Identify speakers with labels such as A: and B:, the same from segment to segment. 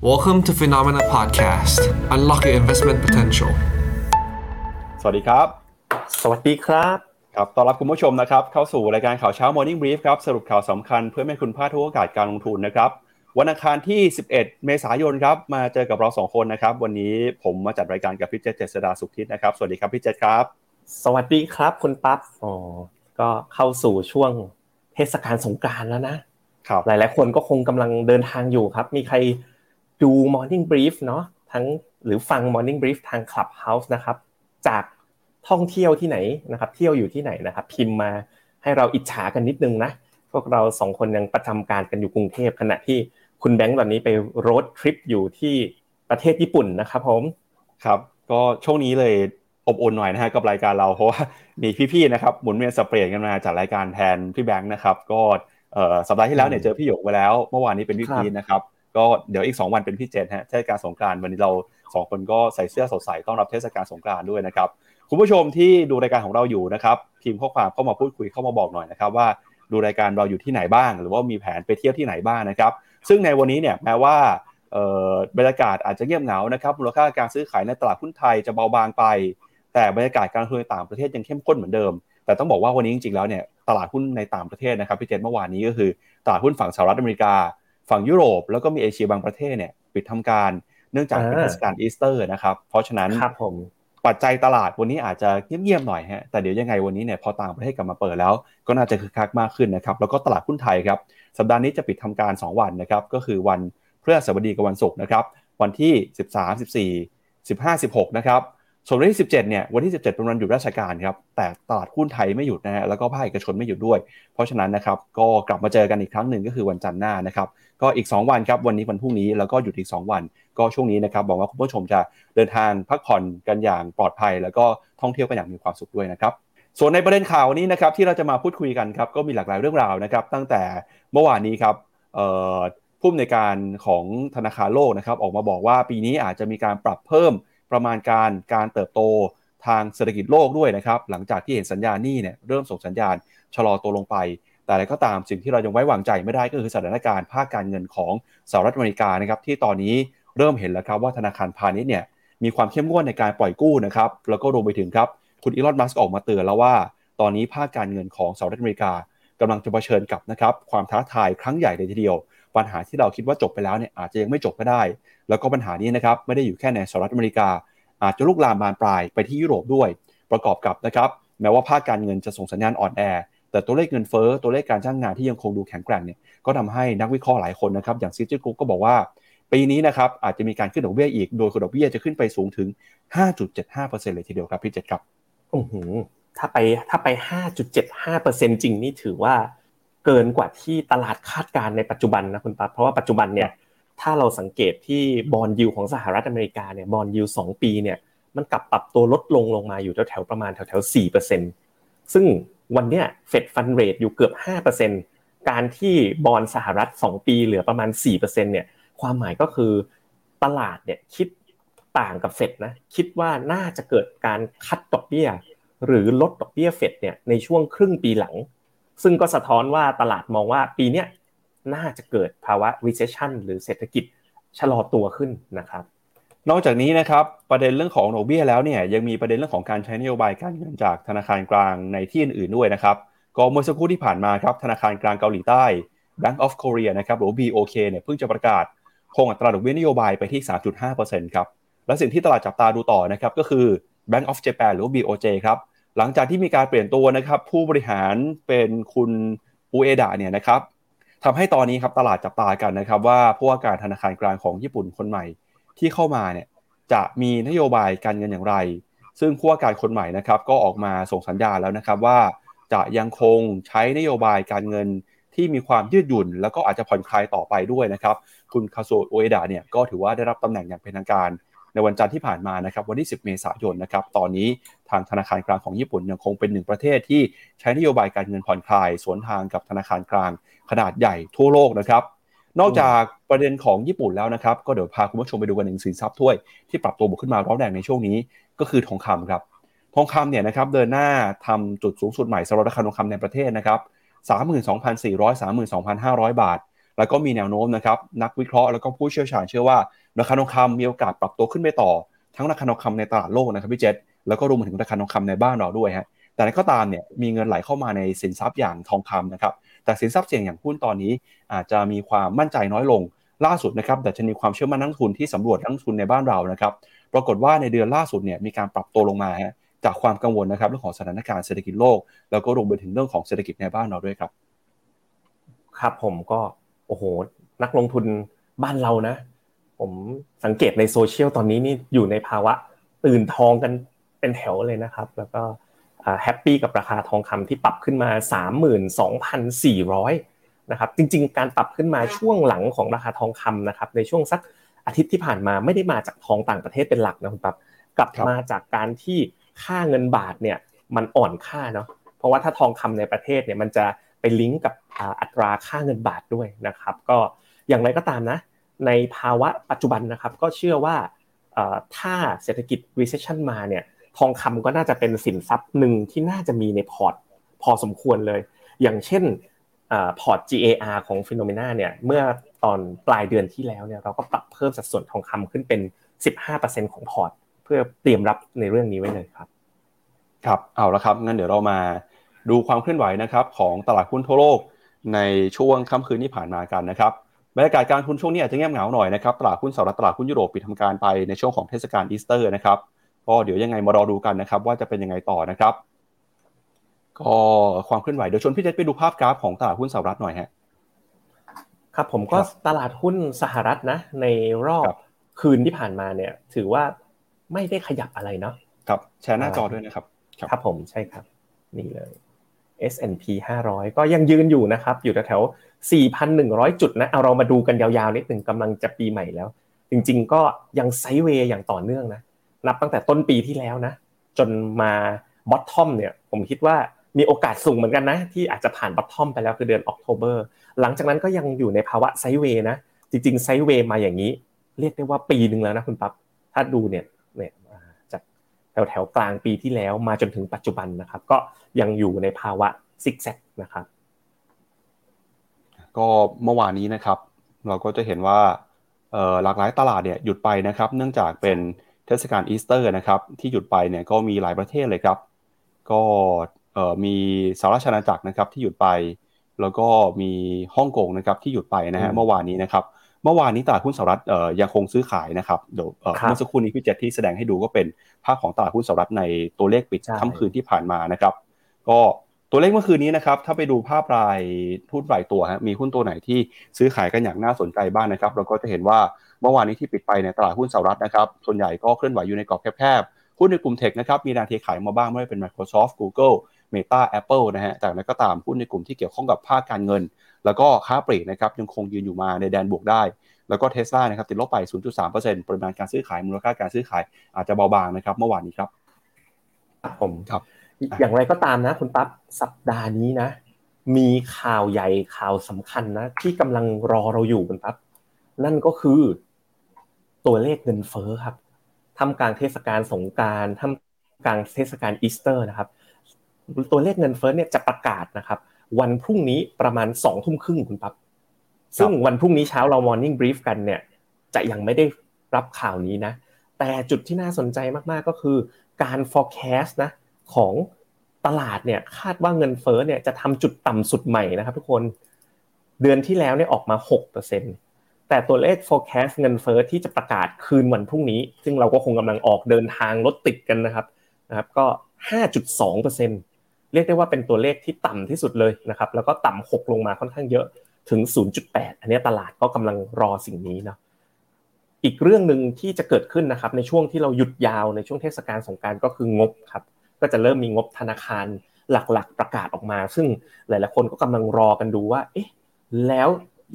A: Welcome to Phenomena Podcast. Unlock your investment potential.
B: สวัสดีครับ
C: สวัสดีครับ
B: ครับต้อนรับคุณผู้ชมนะครับ เข้าสู่รายการข่าวเช้า Morning Brief ครับ สรุปข่าวสำคัญเพื่อให้คุณพลาดทุกโอกาสการลงทุนนะครับ วันอังคารที่ 11 เมษายนครับ มาเจอกับเราสองคนนะครับ วันนี้ผมมาจัดรายการกับพี่เจษเจษดาสุขทิศนะครับ สวัสดีครับพี่เจษครับ
C: สวัสดีครับคุณปั๊บอ๋อก็เข้าสู่ช่วงเทศกาลสงกรานต์แล้วนะ
B: ครับ
C: หลายๆ คนก็คงกำลังเดินทางอยู่ครับ มีใคร ดู Morning Brief เนาะทั้งหรือฟัง Morning Brief ทาง Clubhouse นะครับ จากท่องเที่ยวที่ไหนนะครับ เที่ยวอยู่ที่ไหนนะครับ พิมพ์มาให้เราอิจฉากันนิดนึงนะพวกเราสองคนยังประจำการกันอยู่กรุงเทพขณะที่คุณแบงค์ตอนนี้ไปโรดทริปอยู่ที่ประเทศญี่ปุ่นนะครับผม
B: ครับก็ช่วงนี้เลยอบอุ่นหน่อยนะฮะกับรายการเราเพราะว่ามีพี่ๆนะครับหมุนเวียนสเปรดกันมาจัดรายการแทนพี่แบงค์นะครับ ก็เอ่อสัปดาห์ที่แล้วเนี่ยเจอพี่หยกไปแล้ว เมื่อวานนี้เป็นพี่
C: ครับ
B: พีทนะครับ ก็เดี๋ยวอีก 2 วันเป็นพี่เจนฮะเทศกาลสงกรานต์วันนี้เราสองคนก็ใส่เสื้อสดใสต้อนรับเทศกาลสงกรานต์ด้วยนะครับคุณผู้ชมที่ดูรายการของเราอยู่นะครับพิมพ์ข้อความเข้ามาพูดคุยเข้ามาบอกหน่อยนะครับว่าดูรายการเราอยู่ที่ไหนบ้าง หรือว่ามีแผนไปเที่ยวที่ไหนบ้างนะครับ ซึ่งในวันนี้เนี่ยแม้ว่าบรรยากาศอาจจะเงียบเหงานะครับมูลค่าการซื้อขายในตลาดหุ้นไทยจะเบาบางไป แต่บรรยากาศการลงทุนต่างประเทศยังเข้มข้นเหมือนเดิม แต่ต้องบอกว่าวันนี้จริงๆแล้วเนี่ยตลาดหุ้นในต่างประเทศนะครับพี่เจษเมื่อวานนี้ก็คือตลาดหุ้นฝั่งสหรัฐอเมริกา ฝั่งยุโรปแล้วก็มีเอเชียบางประเทศเนี่ยปิดทำการเนื่องจากเป็น
C: อ่า
B: เทศกาลอีสเตอร์นะครับ เพราะฉะนั้น
C: ครับผม
B: ปัจจัยตลาดวันนี้อาจจะเงียบๆหน่อยฮะแต่เดี๋ยวยังไงวันนี้เนี่ยพอต่างประเทศกลับมาเปิดแล้ว ก็น่าจะคึกคักมากขึ้นนะครับแล้วก็ตลาดหุ้นไทยครับสัปดาห์นี้จะปิดทำการ 2 วันนะครับก็คือวันพฤหัสบดีกับวันศุกร์นะครับวันที่ 13 14 15 16นะครับ ส่วนวันที่17เนี่ยวันที่ 17 เป็นวันหยุดราชการครับแต่ตลาดหุ้นไทยไม่หยุดนะฮะแล้วก็ภาคเอกชนไม่หยุดด้วย เพราะฉะนั้นนะครับก็กลับมาเจอกันอีกครั้งหนึ่งก็คือวันจันทร์หน้านะครับก็อีก 2 วันครับวันนี้วันพรุ่งนี้แล้วก็หยุดอีก 2 วัน ก็ช่วงนี้นะครับบอกว่าคุณผู้ชมจะเดินทางพักผ่อนกันอย่างปลอดภัย แล้วก็ท่องเที่ยวกันอย่างมีความสุขด้วยนะครับส่วนในประเด็นข่าวนี้นะครับที่เราจะมาพูดคุยกันครับก็มีหลากหลายเรื่องราวนะครับตั้งแต่เมื่อวานนี้ครับผู้อำนวยการของธนาคารโลกนะครับออกมาบอกว่าปีนี้อาจจะมีการปรับเพิ่ม ประมาณการการเติบโตทางเศรษฐกิจโลกด้วยนะครับ หลังจากที่เห็นสัญญาณนี้เนี่ยเริ่มส่งสัญญาณชะลอตัวลงไป แต่อะไรก็ตามสิ่งที่เรายังไว้วางใจไม่ได้ก็คือสถานการณ์ภาคการเงินของสหรัฐอเมริกานะครับที่ตอนนี้เริ่มเห็นแล้วครับว่าธนาคารพาณิชย์เนี่ยมีความเข้มงวดในการปล่อยกู้นะครับแล้วก็รวมไปถึงครับคุณอีลอนมัสก์ออกมาเตือนแล้วว่า ตอนนี้ภาคการเงินของสหรัฐอเมริกากำลังจะเผชิญกับนะครับความท้าทายครั้งใหญ่เลยทีเดียว ปัญหาที่เราคิดว่าจบไปแล้วเนี่ยอาจจะยังไม่จบก็ได้ แล้วก็ปัญหานี้นะครับไม่ได้อยู่แค่ในสหรัฐอเมริกา อาจจะลุกลามบานปลายไปที่ยุโรปด้วย ประกอบกับนะครับแม้ว่าภาคการเงินจะส่งสัญญาณอ่อนแอ แต่ตัวเลขเงินเฟ้อตัวเลขการจ้างงานที่ยังคงดูแข็งแกร่งเนี่ยก็ทำให้นักวิเคราะห์หลายคนนะครับอย่างซิจิกุก็บอกว่า ปีนี้นะครับอาจจะมีการขึ้นดอกเบี้ยอีกโดยดอกเบี้ยจะขึ้นไปสูงถึง 5.75%เลยทีเดียวครับพี่เจษครับโอื
C: อหือถ้าไปถ้าไป 5.75%จริงนี่ถือว่า เกินกว่าที่ตลาดคาดการณ์ในปัจจุบันนะคุณปั๊บเพราะว่าปัจจุบันเนี่ยถ้าเราสังเกตที่บอลยูของสหรัฐอเมริกาเนี่ยบอลยูสองปีเนี่ยมันกลับปรับตัวลดลงลงมาอยู่แถวๆประมาณแถวๆ4%ซึ่งวันเนี้ยเฟดฟันเรทอยู่เกือบ5%การที่บอลสหรัฐ2ปีเหลือประมาณ4%เนี่ยความหมายก็คือตลาดเนี่ยคิดต่างกับเฟดนะคิดว่าน่าจะเกิดการคัดดอกเบี้ยหรือลดดอกเบี้ยเฟดเนี่ยในช่วงครึ่งปีหลัง ซึ่งก็สะท้อนว่าตลาดมองว่าปีนี้น่าจะเกิดภาวะ recession หรือเศรษฐกิจชะลอตัวขึ้นนะครับ
B: นอกจากนี้นะครับประเด็นเรื่องของดอกเบี้ยแล้วเนี่ยยังมีประเด็นเรื่องของการใช้นโยบายการเงินจากธนาคารกลางในที่อื่นๆด้วยนะครับก็เมื่อสักครู่ที่ผ่านมาครับธนาคารกลางเกาหลีใต้ Bank of Korea นะครับหรือ BOK เนี่ยเพิ่งจะประกาศคงอัตราดอกเบี้ยนโยบายไปที่ 3.5%ครับและสิ่งที่ตลาดจับตาดูต่อนะครับก็คือ Bank of Japan หรือ BOJ ครับ หลังจากที่มีการเปลี่ยนตัวนะครับผู้บริหารเป็นคุณอูเอดะเนี่ยนะครับทำให้ตอนนี้ครับตลาดจับตากันนะครับ ว่าผู้ว่าการธนาคารกลางของญี่ปุ่นคนใหม่ที่เข้ามาเนี่ยจะมีนโยบายการเงินอย่างไร ซึ่งผู้ว่าการคนใหม่นะครับก็ออกมาส่งสัญญาณแล้วนะครับว่าจะยังคงใช้นโยบายการเงินที่มีความยืดหยุ่น แล้วก็อาจจะผ่อนคลายต่อไปด้วยนะครับ คุณคาโซโอเอดะเนี่ยก็ถือว่าได้รับตำแหน่งอย่างเป็นทางการ ในวันจันทร์ที่ผ่านมานะครับวันที่ 10 เมษายนนะครับตอนนี้ ทางธนาคารกลางของญี่ปุ่นยังคงเป็นหนึ่งประเทศที่ใช้นโยบายการเงินผ่อนคลาย สวนทางกับธนาคารกลางขนาดใหญ่ทั่วโลกนะครับ นอกจากประเด็นของญี่ปุ่นแล้วนะครับ ก็เดี๋ยวพาคุณผู้ชมไปดูกันหนึ่งสินทรัพย์ถ้วยที่ปรับตัวบวกขึ้นมาร้อนแรงในช่วงนี้ก็คือทองคำครับ ทองคำเนี่ยนะครับเดินหน้าทำจุดสูงสุดใหม่สำหรับราคาทองคำในประเทศนะครับ32,400 32,500 บาท แล้วก็มีแนวโน้มนะครับนักวิเคราะห์แล้วก็ผู้เชี่ยวชาญเชื่อว่าราคาทองคำมีโอกาสปรับตัวขึ้นไปต่อ ทั้งราคาทองคำในตลาดโลกนะครับพี่เจษ แล้วก็รวมถึงราคาทองคำในบ้านเราด้วยฮะแต่นั้นก็ตามเนี่ยมีเงินไหลเข้ามาในสินทรัพย์อย่างทองคำนะครับแต่สินทรัพย์เสี่ยงอย่างหุ้นตอนนี้ อาจจะมีความมั่นใจน้อยลงล่าสุดนะครับแต่จะมีความเชื่อมั่นนักทุนที่สำรวจนักทุนในบ้านเรานะครับปรากฏว่าในเดือนล่าสุดเนี่ยมีการปรับตัวลงมาฮะจากความกังวลนะครับเรื่องของสถานการณ์เศรษฐกิจโลก แล้วก็รวมไปถึงเรื่องของเศรษฐกิจในบ้านเราด้วยครับ
C: ครับผมก็โอ้โหนักลงทุนบ้านเรานะ ผมสังเกตในโซเชียลตอนนี้นี่อยู่ในภาวะตื่นทองกัน เป็นแถวเลยนะครับ แล้วก็ happy กับราคาทองคำที่ปรับขึ้นมา 32,400นะครับจริง ๆ การปรับขึ้นมาช่วงหลังของราคาทองคำนะครับในช่วงสักอาทิตย์ที่ผ่านมาไม่ได้มาจากทองต่างประเทศเป็นหลักนะคุณปั๊บกลับมาจากการที่ค่าเงินบาทเนี่ยมันอ่อนค่าเนาะเพราะว่าถ้าทองคำในประเทศเนี่ยมันจะไปลิงก์กับอัตราค่าเงินบาทด้วยนะครับ ก็อย่างไรก็ตามนะ ในภาวะปัจจุบันนะครับก็เชื่อว่าถ้าเศรษฐกิจ recession มาเนี่ย ทองคำก็น่าจะเป็นสินทรัพย์หนึ่งที่น่าจะมีในพอร์ต พอสมควรเลย อย่างเช่นพอร์ต GAR ของ FINNOMENA เนี่ยเมื่อตอนปลายเดือนที่แล้วเนี่ยเราก็ปรับเพิ่มสัดส่วนทองคำขึ้นเป็น 15%ของพอร์ต เพื่อเตรียมรับในเรื่องนี้ไว้เลยครับ
B: ครับเอาละครับงั้นเดี๋ยวเรามาดูความเคลื่อนไหวนะครับของตลาดหุ้นทั่วโลกในช่วงค่ำคืนที่ผ่านมากันนะครับบรรยากาศการลงทุนช่วงนี้อาจจะเงียบเหงาหน่อยนะครับตลาดหุ้นสหรัฐตลาดหุ้นยุโรปปิดทำการไปในช่วงของเทศกาลอีสเตอร์นะครับ ก็เดี๋ยวยังไงมารอดูกันนะครับ ว่าจะเป็นยังไงต่อนะครับ ก็ความเคลื่อนไหวเดี๋ยวชวนพี่เจษไปดูภาพกราฟของตลาดหุ้นสหรัฐหน่อยฮะ
C: ครับผมก็ตลาดหุ้นสหรัฐนะ ในรอบคืนที่ผ่านมาเนี่ย ถือว่าไม่ได้ขยับอะไรเนาะ
B: ครับแชร์หน้าจอด้วยนะครับ
C: ครับผมใช่ครับ นี่เลย S&P 500 ก็ยังยืนอยู่นะครับ อยู่แถว4,100 จุดนะเอาเรามาดูกันยาวๆนิดหนึ่งกำลังจะปีใหม่แล้ว จริง ๆ ก็ยังไซด์เวย์อย่างต่อเนื่องนะ นับตั้งแต่ต้นปีที่แล้วนะ จนมา bottom เนี่ย ผมคิดว่ามีโอกาสสูงเหมือนกันนะ ที่อาจจะผ่าน bottom ไปแล้วคือเดือน October หลังจากนั้นก็ยังอยู่ในภาวะ sideway นะ จริงๆ sideway มาอย่างนี้ เรียกได้ว่าปีหนึ่งแล้วนะคุณปั๊บถ้าดูเนี่ยเนี่ยจากแถวแถวกลางปีที่แล้วมาจนถึงปัจจุบันนะครับ ก็ยังอยู่ในภาวะซิกแซกนะครับ
B: ก็เมื่อวานนี้นะครับ เราก็จะเห็นว่าหลากหลายตลาดเนี่ยหยุดไปนะครับ เนื่องจากเป็น เทศกาลอีสเตอร์นะครับที่หยุดไปเนี่ยก็มีหลายประเทศเลยครับ ก็มีสหราชอาณาจักรนะครับที่หยุดไป แล้วก็มีฮ่องกงนะครับที่หยุดไปนะฮะเมื่อวานนี้นะครับเมื่อวานนี้ตลาดหุ้นสหรัฐยังคงซื้อขายนะครับเดี๋ยวเมื่อสักครู่นี้พี่เจษที่แสดงให้ดูก็เป็นภาพของตลาดหุ้นสหรัฐในตัวเลขปิดค่ำคืนที่ผ่านมานะครับ ก็ตัวเลขเมื่อคืนนี้นะครับถ้าไปดูภาพรายหุ้นรายตัวฮะมีหุ้นตัวไหนที่ซื้อขายกันอย่างน่าสนใจบ้างนะครับ เราก็จะเห็นว่า เมื่อวานนี้ที่ปิดไปในตลาดหุ้นสหรัฐนะครับ ส่วนใหญ่ก็เคลื่อนไหวอยู่ในกรอบแคบๆ หุ้นในกลุ่มเทคนะครับ มีแรงเทขายมาบ้างไม่ว่าเป็น Microsoft Google Meta Apple นะฮะ แต่นั้นก็ตามหุ้นในกลุ่มที่เกี่ยวข้องกับภาคการเงิน แล้วก็ค้าปลีกนะครับยังคงยืนอยู่มาในแดนบวกได้ แล้วก็เทสลานะครับติดลบไป 0.3%ปริมาณการซื้อขายมูลค่าการซื้อขายอาจจะเบาบางนะครับเมื่อวานนี้ครับ
C: ผมครับ อย่างไรก็ตามนะ คุณปั๊บสัปดาห์นี้นะ มีข่าวใหญ่ข่าวสำคัญนะ ที่กำลังรอเราอยู่คุณปั๊บนั่นก็คือ ตัวเลขเงินเฟ้อครับท่ามกลางเทศกาลสงกรานต์ท่ามกลางเทศกาลอีสเตอร์นะครับตัวเลขเงินเฟ้อเนี่ยจะประกาศนะครับ วันพรุ่งนี้ประมาณสองทุ่มครึ่งคุณปั๊บซึ่งวันพรุ่งนี้เช้าเรา Morning Brief กันเนี่ยจะยังไม่ได้รับข่าวนี้นะ แต่จุดที่น่าสนใจมากๆก็คือการ forecast นะของตลาดเนี่ยคาดว่าเงินเฟ้อเนี่ยจะทำจุดต่ำสุดใหม่นะครับทุกคนเดือนที่แล้วเนี่ยออกมา6% แต่ตัวเลข forecast เงินเฟ้อที่จะประกาศคืนวันพรุ่งนี้ ซึ่งเราก็คงกำลังออกเดินทางรถติดกันนะครับนะครับ ก็ 5.2%เรียกได้ว่าเป็นตัวเลขที่ต่ำที่สุดเลยนะครับ แล้วก็ต่ำหกลงมาค่อนข้างเยอะถึง 0.8 อันนี้ตลาดก็กำลังรอสิ่งนี้นะอีกเรื่องหนึ่งที่จะเกิดขึ้นนะครับ ในช่วงที่เราหยุดยาวในช่วงเทศกาลสงการก็คืองบครับ ก็จะเริ่มมีงบธนาคารหลักๆ ประกาศออกมา ซึ่งหลายๆคนก็กำลังรอกันดูว่า เอ๊ะ แล้ว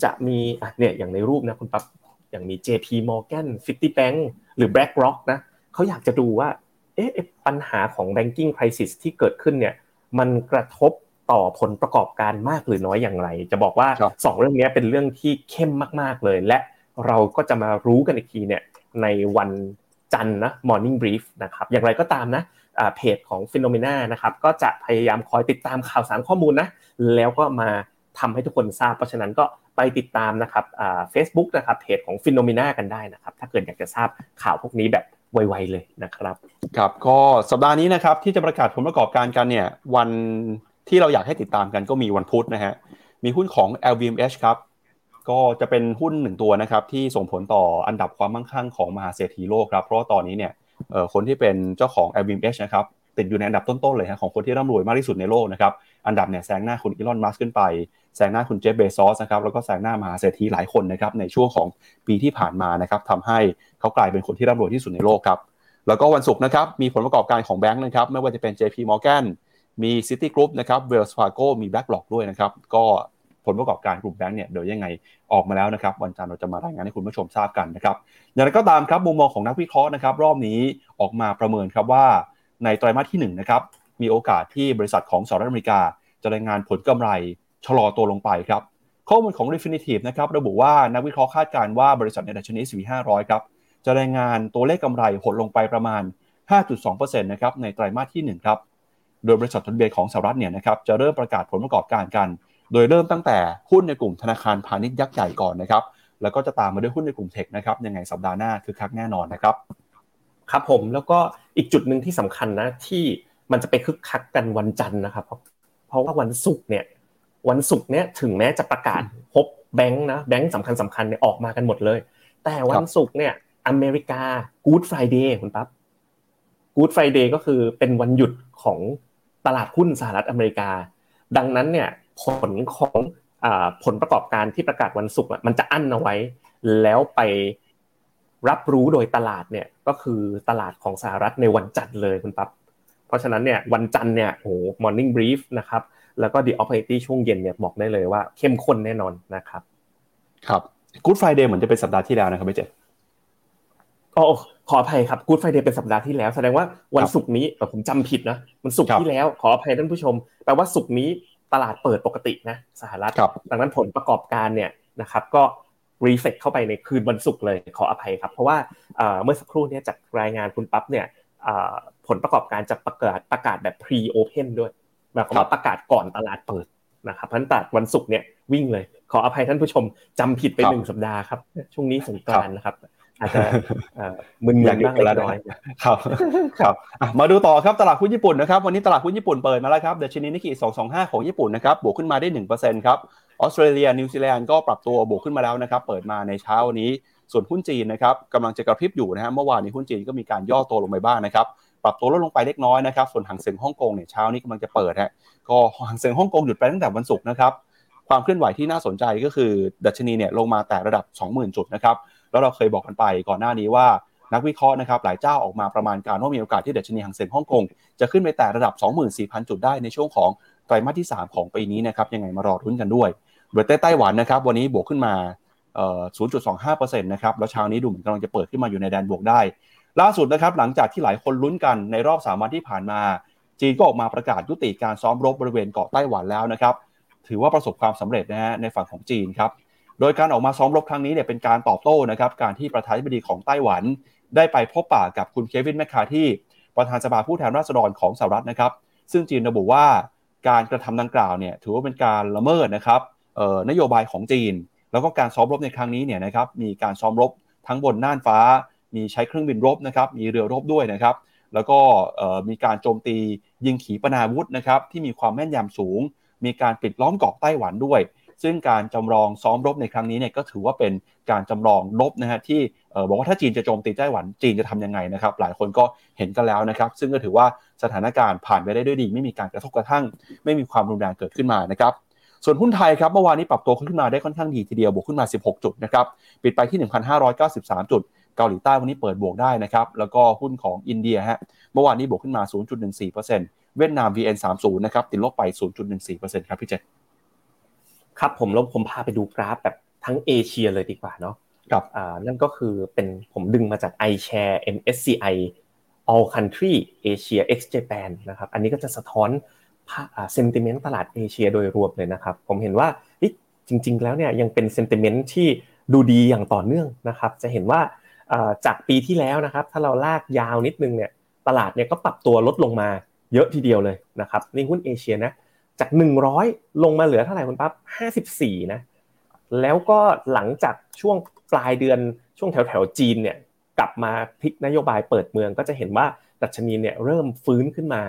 C: จะมีเนี่ยอย่างในรูปนะคุณปั๊บอย่างมี JP Morgan Citibank หรือ BlackRock นะเขาอยากจะดูว่าเอ๊ะปัญหาของ banking crisis ที่เกิดขึ้นเนี่ยมันกระทบต่อผลประกอบการมากหรือน้อยอย่างไร จะบอกว่าสองเรื่องนี้เป็นเรื่องที่เข้มมากๆเลย และเราก็จะมารู้กันอีกทีเนี่ยในวันจันทร์นะ Morning Brief นะครับอย่างไรก็ตามนะเพจของ FINNOMENA นะครับก็จะพยายามคอยติดตามข่าวสารข้อมูลนะแล้วก็มาทำให้ทุกคนทราบเพราะฉะนั้นก็ ไปติดตามนะครับเฟซบุ๊กนะครับเพจของ FINNOMENA กันได้นะครับถ้าเกิดอยากจะทราบข่าวพวกนี้แบบไวๆเลยนะครับ
B: ครับก็สัปดาห์นี้นะครับที่จะประกาศผลประกอบการกันเนี่ยวันที่เราอยากให้ติดตามกันก็มีวันพุธนะฮะมีหุ้นของ LVMH ครับก็จะเป็นหุ้นหนึ่งตัวนะครับที่ส่งผลต่ออันดับความมั่งคั่งของมหาเศรษฐีโลกครับเพราะตอนนี้เนี่ยคนที่เป็นเจ้าของ LVMH นะครับติดอยู่ในอันดับต้นๆเลยฮะของคนที่ร่ำรวยมากที่สุดในโลกนะครับอันดับเนี่ยแซงหน้าคุณอีลอนมัสก์ขึ้นไป แซงหน้าคุณเจฟเบซอสนะครับแล้วก็แซงหน้ามหาเศรษฐีหลายคนนะครับในช่วงของปีที่ผ่านมานะครับทำให้เขากลายเป็นคนที่ร่ำรวยที่สุดในโลกครับแล้วก็วันศุกร์นะครับมีผลประกอบการของแบงค์นะครับไม่ว่าจะเป็น JP Morgan มี City Group นะครับ Wells Fargo มี BlackRock ด้วยนะครับก็ผลประกอบการกลุ่มแบงค์เนี่ยเดี๋ยวยังไงออกมาแล้วนะครับ วันจันทร์เราจะมารายงานให้คุณผู้ชมทราบกันนะครับอย่างไรก็ตามครับมุมมองของนักวิเคราะห์นะครับรอบนี้ออกมาประเมินครับว่าในไตรมาสที่1นะครับมีโอกาสที่บริษัทของสหรัฐอเมริกา จะรายงานผลกำไร ชะลอตัวลงไปครับ ข้อมูลของ Refinitiv นะครับระบุว่านักวิเคราะห์คาดการณ์ว่าบริษัทในดัชนี S&P 500 ครับจะรายงานตัวเลขกำไรหดลงไปประมาณ 5.2%นะครับในไตรมาสที่ 1 ครับ โดยบริษัททนเบียของสหรัฐเนี่ยนะครับจะเริ่มประกาศผลประกอบการกัน โดยเริ่มตั้งแต่หุ้นในกลุ่มธนาคารพาณิชย์ยักษ์ใหญ่ก่อนนะครับแล้วก็จะตามมาด้วยหุ้นในกลุ่มเทคนะครับยังไงสัปดาห์หน้าคือคักแน่นอนนะครับ
C: ครับผมแล้วก็อีกจุดหนึ่งที่สำคัญนะที่มันจะไปคึกคักกันวันจันทร์นะครับ เพราะว่าวันศุกร์เนี่ย วันศุกร์เนี่ยถึงแม้จะประกาศพบแบงค์นะแบงค์สำคัญสำคัญเนี่ยออกมากันหมดเลย แต่วันศุกร์เนี่ยอเมริกา Good Friday คุณปั๊บ Good Friday ก็คือเป็นวันหยุดของตลาดหุ้นสหรัฐอเมริกา ดังนั้นเนี่ยผลของผลประกอบการที่ประกาศวันศุกร์มันจะอั้นเอาไว้ แล้วไปรับรู้โดยตลาดเนี่ยก็คือตลาดของสหรัฐในวันจันทร์เลยคุณปั๊บเพราะฉะนั้นเนี่ยวันจันทร์เนี่ยโอ้ morning brief นะครับ แล้วก็ the opportunity ช่วงเย็นเนี่ยบอกได้เลยว่าเข้มข้นแน่นอนนะครับ
B: ครับ Good Friday เหมือนจะเป็นสัปดาห์ที่แล้วนะครับพี่เจ
C: ก็ขออภัยครับ Good Friday เป็นสัปดาห์ที่แล้ว แสดงว่าวันศุกร์นี้ผมจำผิดนะมันศุกร์ที่แล้วขออภัยท่านผู้ชมแปลว่าศุกร์นี้ตลาดเปิดปกตินะสหรัฐดังนั้นผลประกอบการเนี่ยนะครับก็รีเฟกเข้าไปในคืนวันศุกร์เลยขออภัยครับ เพราะว่าเมื่อสักครู่นี้จากรายงานคุณปั๊บเนี่ยผลประกอบการจะประกาศประกาศแบบ pre open ด้วย หมายความว่าประกาศก่อนตลาดเปิดนะครับพันตัดวันศุกร์เนี่ยวิ่งเลย ขออภัยท่านผู้ชมจำผิดไปหนึ่งสัปดาห์ครับ ช่วงนี้สงกรานนะครับอาจจะมึนๆบ้างเล็กน้อย
B: ครับครับมาดูต่อครับตลาดหุ้นญี่ปุ่นนะครับวันนี้ตลาดหุ้นญี่ปุ่นเปิดมาแล้วครับเดชินินิกิ225 ของญี่ปุ่นนะครับบวกขึ้นมาได้1%ครับออสเตรเลียนิวซีแลนด์ก็ปรับตัวบวกขึ้นมาแล้วนะครับเปิดมาในเช้าวันนี้ส่วนหุ้นจีนนะครับกำลังจะกระพริบอยู่นะฮะเมื่อวานนี้หุ้นจีนก็มีการย่อตัวลงไปบ้างนะครับ ปรับตัวลดลงไปเล็กน้อยนะครับ ส่วนหางเซ็งฮ่องกงเนี่ยเช้านี้กำลังจะเปิดฮะก็หางเซ็งฮ่องกงหยุดไปตั้งแต่วันศุกร์นะครับ ความเคลื่อนไหวที่น่าสนใจก็คือ ดัชนีเนี่ยลงมาแต่ระดับ 20,000 จุดนะครับ แล้วเราเคยบอกกันไปก่อนหน้านี้ว่านักวิเคราะห์นะครับหลายเจ้าออกมาประมาณการว่ามีโอกาสที่ดัชนีหางเซ็งฮ่องกงจะขึ้นไปแต่ระดับ 24,000 จุดได้ในช่วงของไตรมาสที่ 3 ของปีนี้นะครับยังไงมารอรุ้นกันด้วยเบรเต้ไต้หวันนะครับวันนี้บวกขึ้นมา 0.25%นะครับแล้วเช้านี้ดูเหมือนกำลังจะเปิดขึ้นมาอยู่ในแดนบวกได้ ล่าสุดนะครับหลังจากที่หลายคนลุ้นกันในรอบสามวันที่ผ่านมา จีนก็ออกมาประกาศยุติการซ้อมรบบริเวณเกาะไต้หวันแล้วนะครับ ถือว่าประสบความสำเร็จนะฮะในฝั่งของจีนครับโดยการออกมาซ้อมรบครั้งนี้เนี่ยเป็นการตอบโต้นะครับการที่ประธานาธิบดีของไต้หวัน ได้ไปพบปะกับคุณเควินแมคคาที่ประธานสภาผู้แทนราษฎรของสหรัฐนะครับ ซึ่งจีนระบุว่าการกระทำดังกล่าวเนี่ยถือว่าเป็นการละเมิดนะครับนโยบายของจีน แล้วก็การซ้อมรบในครั้งนี้เนี่ยนะครับมีการซ้อมรบทั้งบนน่านฟ้า มีใช้เครื่องบินรบนะครับ มีเรือรบด้วยนะครับ แล้วก็มีการโจมตียิงขีปนาวุธนะครับที่มีความแม่นยำสูง มีการปิดล้อมเกาะไต้หวันด้วย ซึ่งการจำลองซ้อมรบในครั้งนี้เนี่ยก็ถือว่าเป็นการจำลองรบนะฮะที่บอกว่าถ้าจีนจะโจมตีไต้หวันจีนจะทํำยังไงนะครับ หลายคนก็เห็นกันแล้วนะครับ ซึ่งก็ถือว่าสถานการณ์ผ่านไปได้ด้วยดี ไม่มีการกระทบกระทั่ง ไม่มีความรุนแรงเกิดขึ้นมานะครับส่วนหุ้นไทยครับเมื่อวานนี้ปรับตัวขึ้นมาได้ค่อนข้างดีทีเดียวบวกขึ้นมา 16 จุดนะครับปิดไปที่ 1,593 จุด เกาหลีใต้วันนี้เปิดบวกได้นะครับ แล้วก็หุ้นของอินเดียฮะ เมื่อวานนี้บวกขึ้นมา 0.14%เวียดนาม VN30 นะครับ ติดลบไป 0.14%ครับพี่เจษ
C: ครับผมแล้วผมพาไปดูกราฟแบบทั้งเอเชียเลยดีกว่าเนาะ
B: ครับ
C: อ่านั่นก็คือเป็นผมดึงมาจาก iShare MSCI All Country Asia X Japan นะครับ อันนี้ก็จะสะท้อนเซนติเมนต์ตลาดเอเชียโดยรวมเลยนะครับ ผมเห็นว่าจริง ๆ แล้วเนี่ยยังเป็นเซนติเมนต์ที่ดูดีอย่างต่อเนื่องนะครับ จะเห็นว่า จากปีที่แล้วนะครับ ถ้าเราลากยาวนิดนึงเนี่ยตลาดเนี่ยก็ปรับตัวลดลงมาเยอะทีเดียวเลยนะครับในหุ้นเอเชียนะจาก 100 ลงมาเหลือเท่าไหร่คุณปั๊บ54นะแล้วก็หลังจากช่วงปลายเดือนช่วงแถวแถวจีนเนี่ยกลับมาพลิกนโยบายเปิดเมืองก็จะเห็นว่าดัชนีเนี่ยเริ่มฟื้นขึ้นมา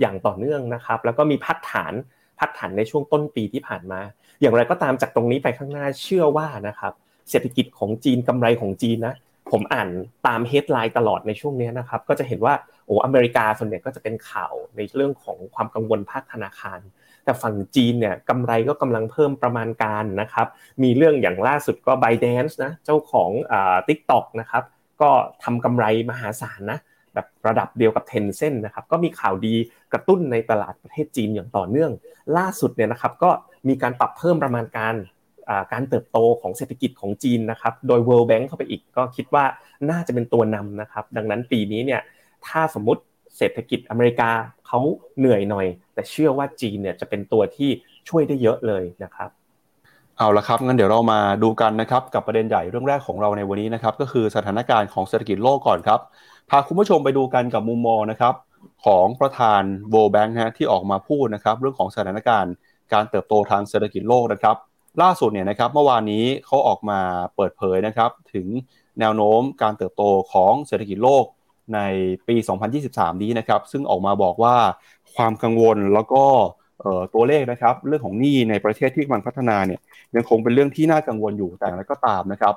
C: อย่างต่อเนื่องนะครับ แล้วก็มีพัฒฐานพัฒฐานในช่วงต้นปีที่ผ่านมา อย่างไรก็ตามจากตรงนี้ไปข้างหน้าเชื่อว่านะครับเศรษฐกิจของจีนกำไรของจีนนะ ผมอ่านตาม headline ตลอดในช่วงนี้นะครับ ก็จะเห็นว่าโอ้อเมริกาส่วนใหญ่ก็จะเป็นข่าวในเรื่องของความกังวลภาคธนาคาร แต่ฝั่งจีนเนี่ยกำไรก็กำลังเพิ่มประมาณการนะครับ มีเรื่องอย่างล่าสุดก็ ByteDance นะเจ้าของอ่า TikTok นะครับก็ทำกำไรมหาศาลนะแบบระดับเดียวกับ Tencent นะครับก็มีข่าวดีกระตุ้นในตลาดประเทศจีนอย่างต่อเนื่อง ล่าสุดเนี่ยนะครับก็มีการปรับเพิ่มประมาณการ การเติบโตของเศรษฐกิจของจีนนะครับ โดย World Bank เข้าไปอีกก็คิดว่าน่าจะเป็นตัวนำนะครับ ดังนั้นปีนี้เนี่ยถ้าสมมติเศรษฐกิจอเมริกาเขาเหนื่อยหน่อย แต่เชื่อว่าจีนเนี่ยจะเป็นตัวที่ช่วยได้เยอะเลยนะครับ
B: เอาละครับงั้นเดี๋ยวเรามาดูกันนะครับกับประเด็นใหญ่เรื่องแรกของเราในวันนี้นะครับก็คือสถานการณ์ของเศรษฐกิจโลกก่อนครับพาคุณผู้ชมไปดูกันกับมุมมองนะครับของประธาน World Bank นะที่ออกมาพูดนะครับเรื่องของสถานการณ์การเติบโตทางเศรษฐกิจโลกนะครับ ล่าสุดเนี่ยนะครับเมื่อวานนี้เขาออกมาเปิดเผยนะครับถึงแนวโน้มการเติบโตของเศรษฐกิจโลกในปี 2023 นี้นะครับ ซึ่งออกมาบอกว่าความกังวลแล้วก็ตัวเลขนะครับ เรื่องของหนี้ในประเทศที่กำลังพัฒนาเนี่ยยังคงเป็นเรื่องที่น่ากังวลอยู่แต่อะไรก็ตามนะครับ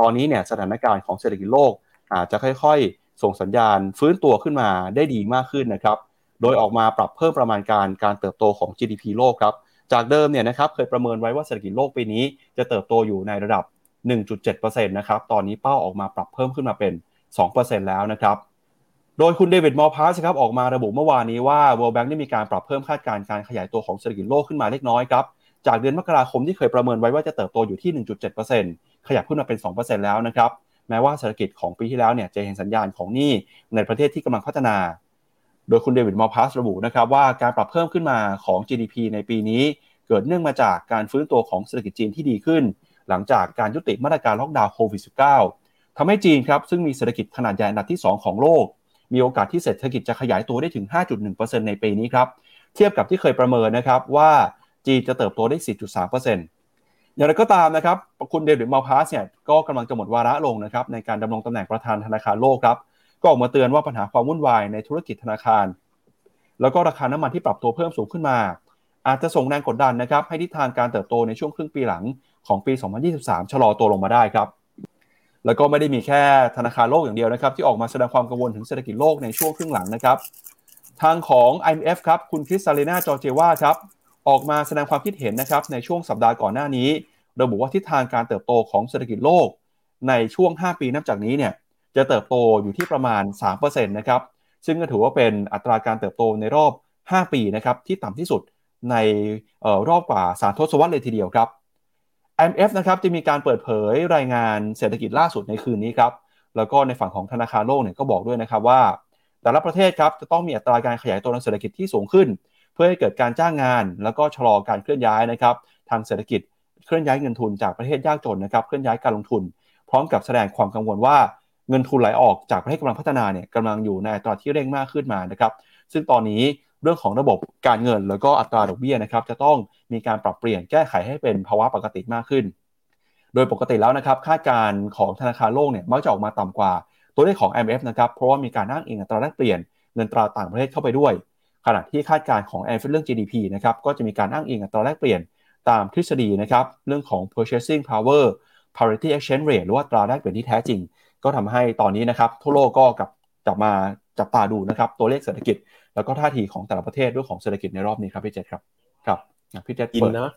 B: ตอนนี้เนี่ยสถานการณ์ของเศรษฐกิจโลกอาจจะค่อยๆ ส่งสัญญาณฟื้นตัวขึ้นมาได้ดีมากขึ้นนะครับ โดยออกมาปรับเพิ่มประมาณการการเติบโตของ GDP โลกครับ จากเดิมเนี่ยนะครับเคยประเมินไว้ว่าเศรษฐกิจโลกปีนี้จะเติบโตอยู่ในระดับ 1.7%นะครับตอนนี้เป้าออกมาปรับเพิ่มขึ้นมาเป็น 2%แล้วนะครับโดยคุณเดวิดมอร์พาสครับออกมาระบุเมื่อวานนี้ว่า World Bank ได้มีการปรับเพิ่มคาดการณ์การขยายตัวของเศรษฐกิจโลกขึ้นมาเล็กน้อยครับจากเดือนมกราคมที่เคยประเมินไว้ว่าจะเติบโตอยู่ที่ 1.7%ขยับขึ้นมาเป็น 2%แล้วนะครับแม้ว่าเศรษฐกิจของปีที่แล้วเนี่ยจะเห็นสัญญาณของหนี้ในประเทศที่กำลังพัฒนา ดยคุณเดวิดมอพาสระบุนะครับว่าการปรับเพิ่มขึ้นมาของ GDP ในปีนี้ เกิดเนื่องมาจากการฟื้นตัวของเศรษฐกิจจีนที่ดีขึ้น หลังจากการยุติมาตรการล็อกดาวน์โควิด -19 ทำให้จีนครับซึ่งมีเศรษฐกิจขนาดใหญ่อันดับที่ 2 ของโลก มีโอกาสที่เศรษฐกิจจะขยายตัวได้ถึง 5.1%ในปีนี้ครับเทียบกับที่เคยประเมินนะครับว่าจีนจะเติบโตได้ 4.3%อย่างไรก็ตามนะครับคุณเดวิดมาพาสเนี่ยก็กำลังจะหมดวาระลงนะครับในการดำรงตำแหน่งประธานธนาคารโลกครับ ก็ออกมาเตือนว่าปัญหาความวุ่นวายในธุรกิจธนาคาร แล้วก็ราคาน้ำมันที่ปรับตัวเพิ่มสูงขึ้นมา อาจจะส่งแรงกดดันนะครับให้ทิศทางการเติบโตในช่วงครึ่งปีหลังของปี 2023 ชะลอตัวลงมาได้ครับ แล้วก็ไม่ได้มีแค่ธนาคารโลกอย่างเดียวนะครับ ที่ออกมาแสดงความกังวลถึงเศรษฐกิจโลกในช่วงครึ่งหลังนะครับ ทางของ IMF ครับคุณคริสซาเลนาจอเจวาครับออกมาแสดงความคิดเห็นนะครับในช่วงสัปดาห์ก่อนหน้านี้ ระบุว่าทิศทางการเติบโตของเศรษฐกิจโลก ในช่วง 5 ปีนับจากนี้เนี่ย จะเติบโตอยู่ที่ประมาณ3%นะครับซึ่งก็ถือว่าเป็นอัตราการเติบโตในรอบ 5 ปีนะครับที่ต่ำที่สุดในรอบกว่าสามทศวรรษเลยทีเดียวครับ IMF นะครับจะมีการเปิดเผยรายงานเศรษฐกิจล่าสุดในคืนนี้ครับแล้วก็ในฝั่งของธนาคารโลกเนี่ยก็บอกด้วยนะครับว่า แต่ละประเทศครับจะต้องมีอัตราการขยายตัวทางเศรษฐกิจที่สูงขึ้น เพื่อให้เกิดการจ้างงาน แล้วก็ชะลอการเคลื่อนย้ายนะครับทางเศรษฐกิจเคลื่อนย้ายเงินทุนจากประเทศยากจนนะครับเคลื่อนย้ายการลงทุน พร้อมกับแสดงความกังวลว่า เงินทุนไหลออกจากประเทศกำลังพัฒนาเนี่ยกำลังอยู่ในอัตราที่เร่งมากขึ้นมานะครับซึ่งตอนนี้เรื่องของระบบการเงินแล้วก็อัตราดอกเบี้ยนะครับจะต้องมีการปรับเปลี่ยนแก้ไขให้เป็นภาวะปกติมากขึ้น โดยปกติแล้วนะครับคาดการณ์ของธนาคารโลกเนี่ยมักจะออกมาต่ำกว่า ตัวเลขของ IMF นะครับเพราะว่ามีการอ้างอิงอัตราแลกเปลี่ยนเงินตราต่างประเทศเข้าไปด้วย ขณะที่คาดการณ์ของ IMF เรื่อง GDP นะครับก็จะมีการอ้างอิงอัตราแลกเปลี่ยนตามทฤษฎีนะครับเรื่องของ purchasing power parity exchange rate หรือว่าตราแลกเปลี่ยนที่แท้จริง ก็ทำให้ตอนนี้นะครับทั่วโลกก็กลับจับมาจับตาดูนะครับตัวเลขเศรษฐกิจ แล้วก็ท่าทีของแต่ละประเทศด้วยของเศรษฐกิจในรอบนี้ครับพี่เจษครับครับพี่เจษ
C: จีนเนาะ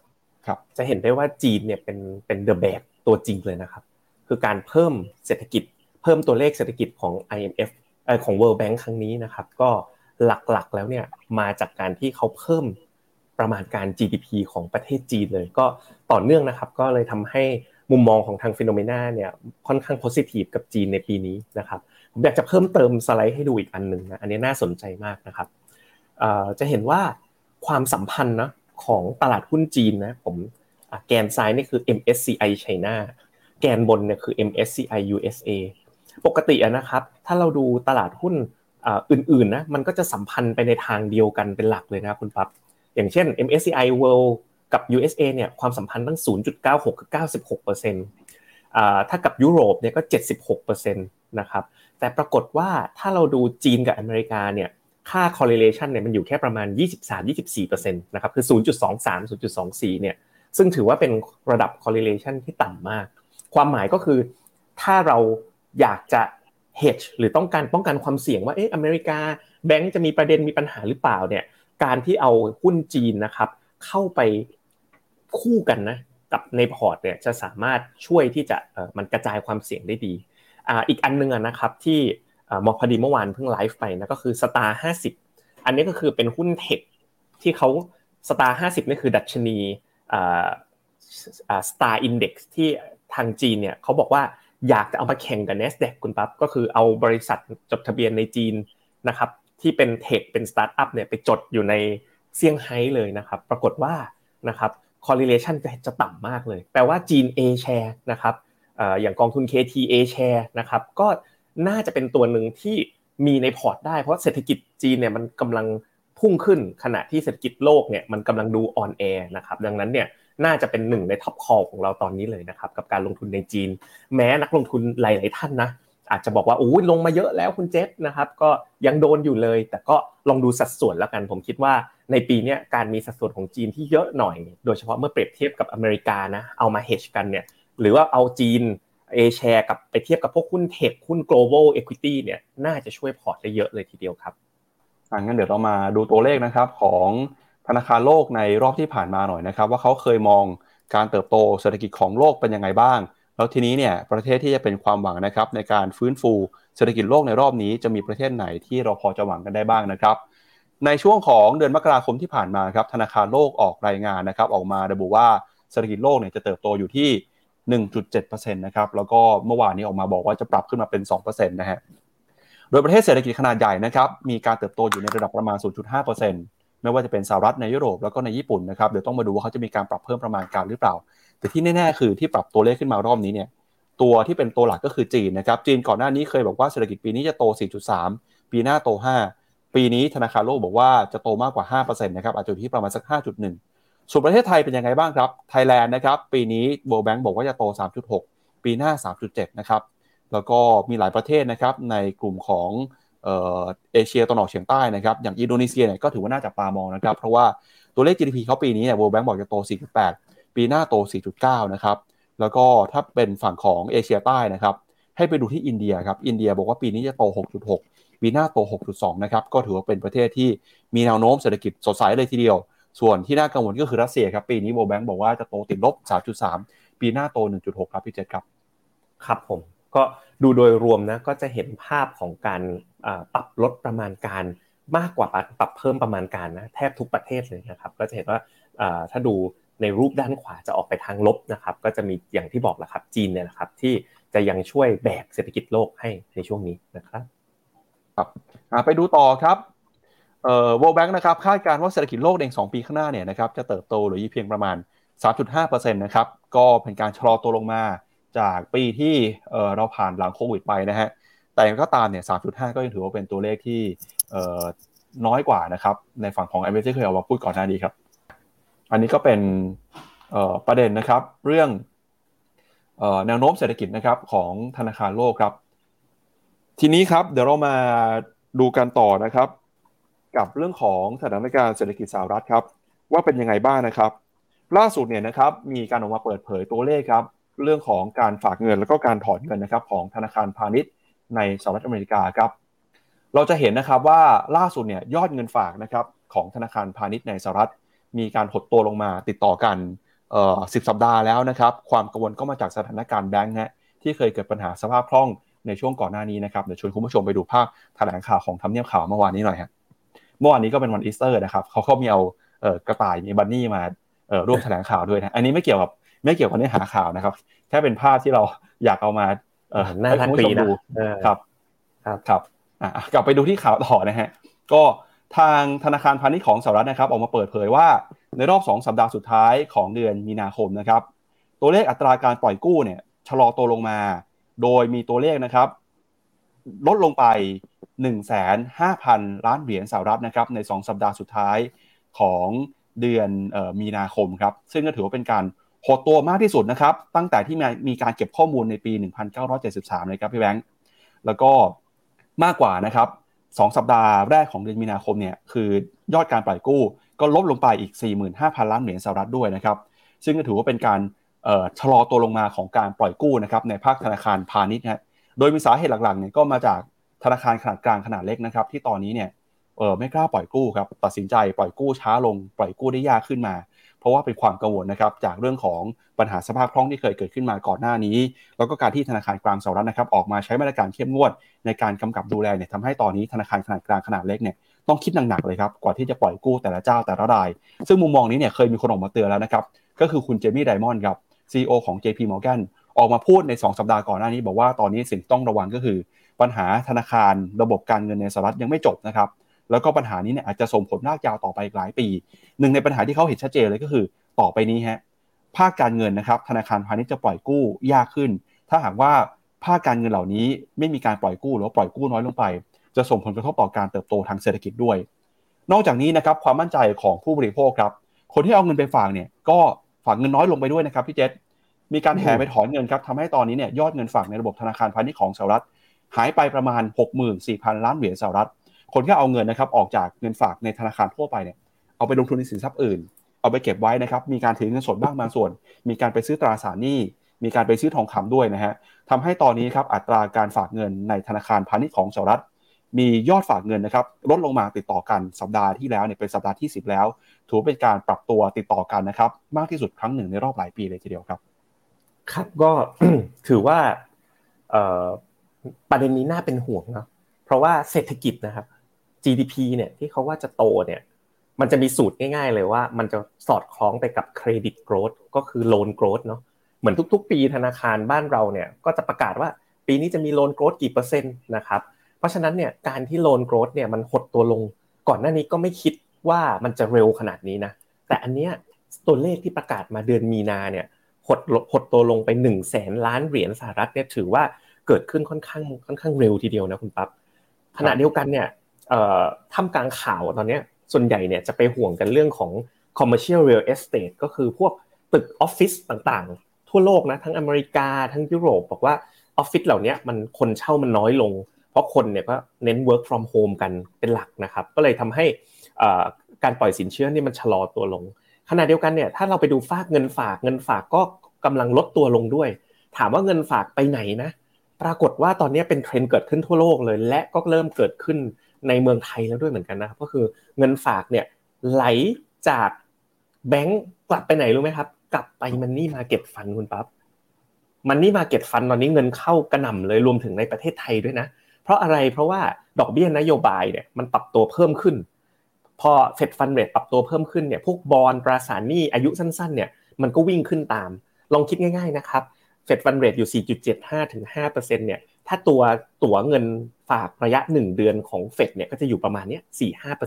B: ครับ
C: จะเห็นได้ว่าจีนเนี่ยเป็นเป็นเดอะแบกตัวจริงเลยนะครับ คือการเพิ่มเศรษฐกิจ เพิ่มตัวเลขเศรษฐกิจของ IMF เอ่อของ World Bank ครั้งนี้นะครับ ก็หลักๆแล้วเนี่ยมาจากการที่เขาเพิ่มประมาณการ GDP ของประเทศจีนเลย ก็ต่อเนื่องนะครับ ก็เลยทำให้ มุมมองของทางฟิโนเมนาเนี่ยค่อนข้างโพซิทีฟกับจีนในปีนี้นะครับผมอยากจะเพิ่มเติมสไลด์ให้ดูอีกอันหนึ่งนะอันนี้น่าสนใจมากนะครับจะเห็นว่าความสัมพันธ์นะของตลาดหุ้นจีนนะผมแกนซ้ายนี่คือ MSCI China แกนบนเนี่ยคือ MSCI USA ปกตินะครับ ถ้าเราดูตลาดหุ้นอื่นๆนะมันก็จะสัมพันธ์ไปในทางเดียวกันเป็นหลักเลยนะคุณปั๊บอย่างเช่น MSCI World กับ USA เนี่ยความสัมพันธ์ตั้ง 0.96กับ96%ถ้ากับยุโรปเนี่ยก็ 76%นะครับแต่ปรากฏว่าถ้าเราดูจีนกับอเมริกาเนี่ยค่า correlation เนี่ยมันอยู่แค่ประมาณ 23-24%นะครับคือ 0.23 0.24 เนี่ยซึ่งถือว่าเป็นระดับ correlation ที่ต่ำมาก ความหมายก็คือถ้าเราอยากจะ hedge หรือต้องการป้องกันความเสี่ยงว่าเอออเมริกาแบงก์จะมีประเด็นมีปัญหาหรือเปล่าเนี่ยการที่เอาหุ้นจีนนะครับเข้าไป คู่กันนะกับในพอร์ตเนี่ยจะสามารถช่วยที่จะมันกระจายความเสี่ยงได้ดีอีกอันนึงนะครับที่ผมพอดีเมื่อวานเพิ่งไลฟ์ไปนะก็คือ STAR ห้าสิบอันนี้ก็คือเป็นหุ้น tech ที่เขา STAR ห้าสิบนี่คือดัชนี STAR Index ที่ทางจีนเนี่ยเขาบอกว่าอยากจะเอามาแข่งกับ NASDAQ คุณปั๊บก็คือเอาบริษัทจดทะเบียนในจีนนะครับที่เป็น tech เป็นสตาร์ทอัพเนี่ยไปจดอยู่ในเซี่ยงไฮ้เลยนะครับ ปรากฏว่านะครับ correlation จะต่ำมากเลย แปลว่าจีน A share นะครับอย่างกองทุน KT-Ashares นะครับ ก็น่าจะเป็นตัวหนึ่งที่มีในพอร์ตได้เพราะเศรษฐกิจจีนเนี่ยมันกำลังพุ่งขึ้นขณะที่เศรษฐกิจโลกเนี่ยมันกำลังดูอ่อนแอนะครับดังนั้นเนี่ยน่าจะเป็นหนึ่งใน top call ของเราตอนนี้เลยนะครับกับการลงทุนในจีน แม้นักลงทุนหลาย ๆ ท่านนะอาจจะบอกว่าโอ้ยลงมาเยอะแล้วคุณเจษนะครับก็ยังโดนอยู่เลย แต่ก็ลองดูสัดส่วนแล้วกันผมคิดว่า ในปีนี้การมีสัดส่วนของจีนที่เยอะหน่อย โดยเฉพาะเมื่อเปรียบเทียบกับอเมริกานะเอามาเฮชกันเนี่ยหรือว่าเอาจีนเอแชร์กับไปเทียบกับพวกหุ้นเทคหุ้น global equity เนี่ยน่าจะช่วยพอร์ตได้เยอะเลยทีเดียวครับ
B: งั้นเดี๋ยวเรามาดูตัวเลขนะครับของธนาคารโลกในรอบที่ผ่านมาหน่อยนะครับ ว่าเขาเคยมองการเติบโตเศรษฐกิจของโลกเป็นยังไงบ้าง แล้วทีนี้เนี่ยประเทศที่จะเป็นความหวังนะครับในการฟื้นฟูเศรษฐกิจโลกในรอบนี้จะมีประเทศไหนที่เราพอจะหวังกันได้บ้างนะครับ ในช่วงของเดือนมกราคมที่ผ่านมาครับธนาคารโลกออกรายงานนะครับออกมาระบุว่าเศรษฐกิจโลกเนี่ยจะเติบโตอยู่ที่ 1.7%นะครับแล้วก็เมื่อวานนี้ออกมาบอกว่าจะปรับขึ้นมาเป็น 2%นะฮะโดยประเทศเศรษฐกิจขนาดใหญ่นะครับมีการเติบโตอยู่ในระดับประมาณ 0.5%ไม่ว่าจะเป็นสหรัฐในยุโรปแล้วก็ในญี่ปุ่นนะครับเดี๋ยวต้องมาดูว่าเขาจะมีการปรับเพิ่มประมาณการหรือเปล่า แต่ที่แน่ๆคือที่ปรับตัวเลขขึ้นมารอบนี้เนี่ยตัวที่เป็นตัวหลักก็คือจีนนะครับจีนก่อนหน้านี้เคยบอกว่าเศรษฐกิจปีนี้จะโต 4.3 ปีหน้าโต 5 ปีนี้ธนาคารโลกบอกว่าจะโตมากกว่า 5%นะครับอาจจะอยู่ที่ประมาณสัก 5.1 ส่วนประเทศไทยเป็นยังไงบ้างครับไทยแลนด์นะครับปีนี้ World Bank บอกว่าจะโต 3.6 ปีหน้า 3.7 นะครับแล้วก็มีหลายประเทศนะครับในกลุ่มของเอเชียตะวันออกเฉียงใต้นะครับอย่างอินโดนีเซียเนี่ยก็ถือว่าน่าจับตามองนะครับ เพราะว่าตัวเลข GDP เขาปีนี้เนี่ย World Bank บอกจะโต 4.8 ปีหน้าโต 4.9 นะครับ แล้วก็ถ้าเป็นฝั่งของเอเชียใต้นะครับ ให้ไปดูที่อินเดียครับ อินเดียบอกว่าปีนี้จะโต 6.6 ปีหน้าโต 6.2 นะครับ ก็ถือว่าเป็นประเทศที่มีแนวโน้มเศรษฐกิจสดใสเลยทีเดียว ส่วนที่น่ากังวลก็คือรัสเซียครับ ปีนี้โบแบงก์บอกว่าจะโตติดลบ 3.3 ปีหน้าโต 1.6 ครับพี่เจษครับ
C: ครับผม ก็ดูโดยรวมนะ ก็จะเห็นภาพของการปรับลดประมาณการมากกว่าปรับเพิ่มประมาณการนะแทบทุกประเทศเลยนะครับ ก็จะเห็นว่าถ้าดูในรูปด้านขวาจะออกไปทางลบนะครับ ก็จะมีอย่างที่บอกแหละครับจีนเนี่ยนะครับที่จะยังช่วยแบกเศรษฐกิจโลกให้ในช่วงนี้นะครับ
B: ครับไปดูต่อครับเอ่อ World Bank นะครับคาดการณ์ว่าเศรษฐกิจโลกใน2ปีข้างหน้าเนี่ยนะครับจะเติบโตหรือยู่เพียงประมาณ 3.5%นะครับก็เป็นการชะลอตัวลงมาจากปีที่เอ่อเราผ่านหลังโควิดไปนะฮะแต่ก็ตามเนี่ย 3.5 ก็ยังถือว่าเป็นตัวเลขที่เอ่อน้อยกว่านะครับในฝั่งของ m อ t เคยเอามาพูดก่อนหน้านี้ครับ อันนี้ก็เป็นประเด็นนะครับ เรื่องแนวโน้มเศรษฐกิจนะครับของธนาคารโลกครับ ทีนี้ครับเดี๋ยวเรามาดูกันต่อนะครับ กับเรื่องของสถานการณ์เศรษฐกิจสหรัฐครับ ว่าเป็นยังไงบ้างนะครับ ล่าสุดเนี่ยนะครับมีการออกมาเปิดเผยตัวเลขครับ เรื่องของการฝากเงินแล้วก็การถอนเงินนะครับของธนาคารพาณิชย์ในสหรัฐอเมริกาครับ เราจะเห็นนะครับว่าล่าสุดเนี่ยยอดเงินฝากนะครับของธนาคารพาณิชย์ในสหรัฐ มีการหดตัวลงมาติดต่อกันเอ่อสิบสัปดาห์แล้วนะครับ ความกังวลก็มาจากสถานการณ์แบงก์ฮะที่เคยเกิดปัญหาสภาพคล่อง ในช่วงก่อนหน้านี้นะครับเดี๋ยวชวนคุณผู้ชมไปดูภาพแถลงข่าวของทำเนียบข่าวเมื่อวานนี้หน่อยครับเมื่อวานนี้ก็เป็นวันอีสเตอร์นะครับเขาเขามีเอากระต่ายมีบันนี่มาร่วมแถลงข่าวด้วยนะอันนี้ไม่เกี่ยวกับไม่เกี่ยวกับเนื้อหาข่าวนะครับแค่เป็นภาพที่เราอยากเอามา
C: ให้คุณผู้ชมดู
B: ครับครับครับกลับไปดูที่ข่าวต่อนะฮะก็ทางธนาคารพาณิชย์ของสหรัฐนะครับ ออกมาเปิดเผยว่าในรอบ 2 สัปดาห์สุดท้ายของเดือนมีนาคมนะครับ ตัวเลขอัตราการปล่อยกู้เนี่ยชะลอตัวลงมา โดยมีตัวเลขนะครับ ลดลงไป 1 5 0 0 0 ล้านเหรียญสหรัฐนะครับใน 2 สัปดาห์สุดท้ายของเดือนมีนาคมครับ ซึ่งก็ถือว่าเป็นการหดตัวมากที่สุดนะครับ ตั้งแต่ที่มีการเก็บข้อมูลในปี 1973 เลยครับพี่แบงค์แล้วก็มากกว่านะครับสองสัปดาห์แรกของเดือนมีนาคมเนี่ยคือยอดการปล่อยกู้ ก็ลบลงไปอีก 45,000 ล้านเหรียญสหรัฐด้วยนะครับ ซึ่งก็ถือว่าเป็นการ ชะลอตัวลงมาของการปล่อยกู้นะครับในภาคธนาคารพาณิชย์นะโดยมีสาเหตุหลักๆเนี่ยก็มาจากธนาคารขนาดกลางขนาดเล็กนะครับ ที่ตอนนี้เนี่ยเออไม่กล้าปล่อยกู้ครับตัดสินใจปล่อยกู้ช้าลงปล่อยกู้ได้ยากขึ้นมา เพราะว่าเป็นความกังวลนะครับจากเรื่องของปัญหาสภาพคล่องที่เคยเกิดขึ้นมาก่อนหน้านี้ แล้วก็การที่ธนาคารกลางสหรัฐนะครับออกมาใช้มาตรการเข้มงวด ในการกำกับดูแลเนี่ยทำให้ตอนนี้ธนาคารขนาดกลางขนาดเล็กเนี่ยต้องคิดหนักๆเลยครับกว่าที่จะปล่อยกู้แต่ละเจ้าแต่ละราย ซึ่งมุมมองนี้เนี่ยเคยมีคนออกมาเตือนแล้วนะครับก็คือคุณเจมี่ไดมอนด์ครับ CEO ของ JP Morgan ออกมาพูดใน 2 สัปดาห์ก่อนหน้านี้ บอกว่าตอนนี้สิ่งต้องระวังก็คือ ปัญหาธนาคารระบบการเงินในสหรัฐยังไม่จบนะครับ แล้วก็ปัญหานี้เนี่ยอาจจะส่งผลลากยาวต่อไปหลายปี หนึ่งในปัญหาที่เขาเห็นชัดเจนเลยก็คือต่อไปนี้ฮะภาคการเงินนะครับธนาคารพาณิชย์จะปล่อยกู้ยากขึ้น ถ้าหากว่าภาคการเงินเหล่านี้ไม่มีการปล่อยกู้หรือปล่อยกู้น้อยลงไป จะส่งผลกระทบต่อการเติบโตทางเศรษฐกิจด้วย นอกจากนี้นะครับความมั่นใจของผู้บริโภคครับคนที่เอาเงินไปฝากเนี่ยก็ ฝากเงินน้อยลงไปด้วยนะครับพี่เจษมีการแห่ไปถอนเงินครับทำให้ตอนนี้เนี่ยยอดเงินฝากในระบบธนาคารพาณิชย์ของสหรัฐหายไปประมาณ 64,000 ล้านเหรียญสหรัฐ คนที่เอาเงินนะครับออกจากเงินฝากในธนาคารทั่วไปเนี่ยเอาไปลงทุนในสินทรัพย์อื่น เอาไปเก็บไว้นะครับ มีการถือเงินสดบ้างบางส่วน มีการไปซื้อตราสารหนี้ มีการไปซื้อทองคำด้วยนะฮะทำให้ตอนนี้ครับอัตราการฝากเงินในธนาคารพาณิชย์ของสหรัฐ มียอดฝากเงินนะครับลดลงมาติดต่อกันสัปดาห์ที่แล้วเนี่ยเป็นสัปดาห์ที่ 10 แล้ว ถือเป็นการปรับตัวติดต่อกันนะครับ มากที่สุดครั้งหนึ่งในรอบหลายปีเลยทีเดียวครับ
C: ครับก็ถือว่าประเด็นนี้น่าเป็นห่วงเนาะเพราะว่าเศรษฐกิจนะครับ GDP เนี่ยที่เขาว่าจะโตเนี่ยมันจะมีสูตรง่าย ๆ เลยว่า มันจะสอดคล้องไปกับ credit growth ก็คือ loan growth เนาะเหมือนทุกๆ ปีธนาคารบ้านเราเนี่ยก็จะประกาศว่าปีนี้จะมี loan growth กี่เปอร์เซ็นต์นะครับ เพราะฉะนั้นเนี่ยการที่ loan growth เนี่ยมันหดตัวลงก่อนหน้านี้ก็ไม่คิดว่ามันจะเร็วขนาดนี้นะแต่อันเนี้ยตัวเลขที่ประกาศมาเดือนมีนาเนี่ยหดหดตัวลงไป1นึ่งแสนล้านเหรียญสหรัฐเนี่ยถือว่าเกิดขึ้นค่อนข้างค่อนข้างเร็วทีเดียวนะคุณปั๊บขณะเดียวกันเนี่ยท่ามกลางข่าวตอนนี้ส่วนใหญ่เนี่ยจะไปห่วงกันเรื่องของ commercial real estate ก็คือพวกตึกออฟฟิศต่างๆ ทั่วโลกนะทั้งอเมริกาทั้งยุโรป บอกว่าออฟฟิศเหล่านี้มันคนเช่ามันน้อยลง เพราะคนเนี่ยก็เน้น work from home กันเป็นหลักนะครับ ก็เลยทำให้การปล่อยสินเชื่อนี่มันชะลอตัวลง ขณะเดียวกันเนี่ยถ้าเราไปดูฝากเงินฝากเงินฝากก็กำลังลดตัวลงด้วย ถามว่าเงินฝากไปไหนนะ ปรากฏว่าตอนนี้เป็นเทรนด์เกิดขึ้นทั่วโลกเลย และก็เริ่มเกิดขึ้นในเมืองไทยแล้วด้วยเหมือนกันนะครับก็คือเงินฝากเนี่ยไหลจากแบงก์กลับไปไหนรู้ไหมครับ กลับไป money market fund คุณปั๊บ money market fund ตอนนี้เงินเข้ากระหน่ำเลยรวมถึงในประเทศไทยด้วยนะ เพราะอะไรเพราะว่าดอกเบี้ยนโยบายเนี่ยมันปรับตัวเพิ่มขึ้น พอเฟดฟันเรทปรับตัวเพิ่มขึ้นเนี่ยพวกบอลตราสารหนี้อายุสั้นๆเนี่ยมันก็วิ่งขึ้นตาม ลองคิดง่าย ๆนะครับเฟดฟันเรทอยู่ 4.75ถึง5%เนี่ยถ้าตัวตัวเงินฝากระยะ 1 เดือนของเฟดเนี่ยก็จะอยู่ประมาณนี้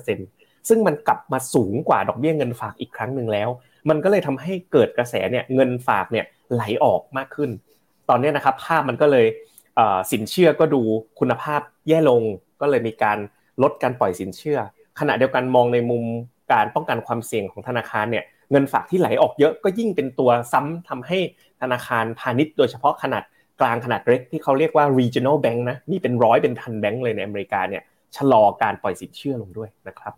C: 4-5%ซึ่งมันกลับมาสูงกว่าดอกเบี้ยเงินฝากอีกครั้งหนึ่งแล้ว มันก็เลยทำให้เกิดกระแสเนี่ยเงินฝากเนี่ยไหลออกมากขึ้น ตอนนี้นะครับภาพมันก็เลย สินเชื่อก็ดูคุณภาพแย่ลงก็เลยมีการลดการปล่อยสินเชื่อ ขณะเดียวกันมองในมุมการป้องกันความเสี่ยงของธนาคารเนี่ยเงินฝากที่ไหลออกเยอะก็ยิ่งเป็นตัวซ้ำทำให้ธนาคารพาณิชย์โดยเฉพาะขนาดกลางขนาดเล็กที่เขาเรียกว่า regional bank นะนี่เป็นร้อยเป็นพันแบงก์เลยในอเมริกาเนี่ยชะลอการปล่อยสินเชื่อลงด้วยนะครับ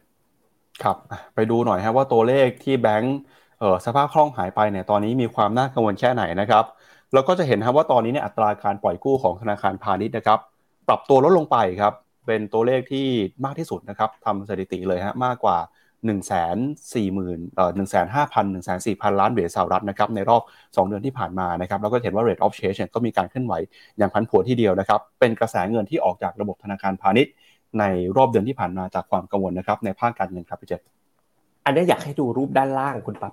B: ครับไปดูหน่อยครับว่าตัวเลขที่แบงก์สภาพคล่องหายไปเนี่ยตอนนี้มีความน่ากังวลแค่ไหนนะครับ เราก็จะเห็นครับว่าตอนนี้เนี่ยอัตราการปล่อยกู้ของธนาคารพาณิชย์นะครับ ปรับตัวลดลงไปครับ เป็นตัวเลขที่มากที่สุดนะครับทำสถิติเลยฮะมากกว่า 1 4 0 0 0 0เอ่อ1 5 0 0 0 1 4 0 0 0 ล้านเหรียญสหรัฐนะครับในรอบ 2 เดือนที่ผ่านมานะครับแล้วก็เห็นว่า rate of change ก็มีการเคลื่อนไหวอย่างพันผวนที่เดียวนะครับ เป็นกระแสเงินที่ออกจากระบบธนาคารพาณิชย์ ในรอบเดือนที่ผ่านมาจากความกังวลนะครับในภาคการเงินครับพี่เจษ
C: อันนี้อยากให้ดูรูปด้านล่างคุณปั๊บ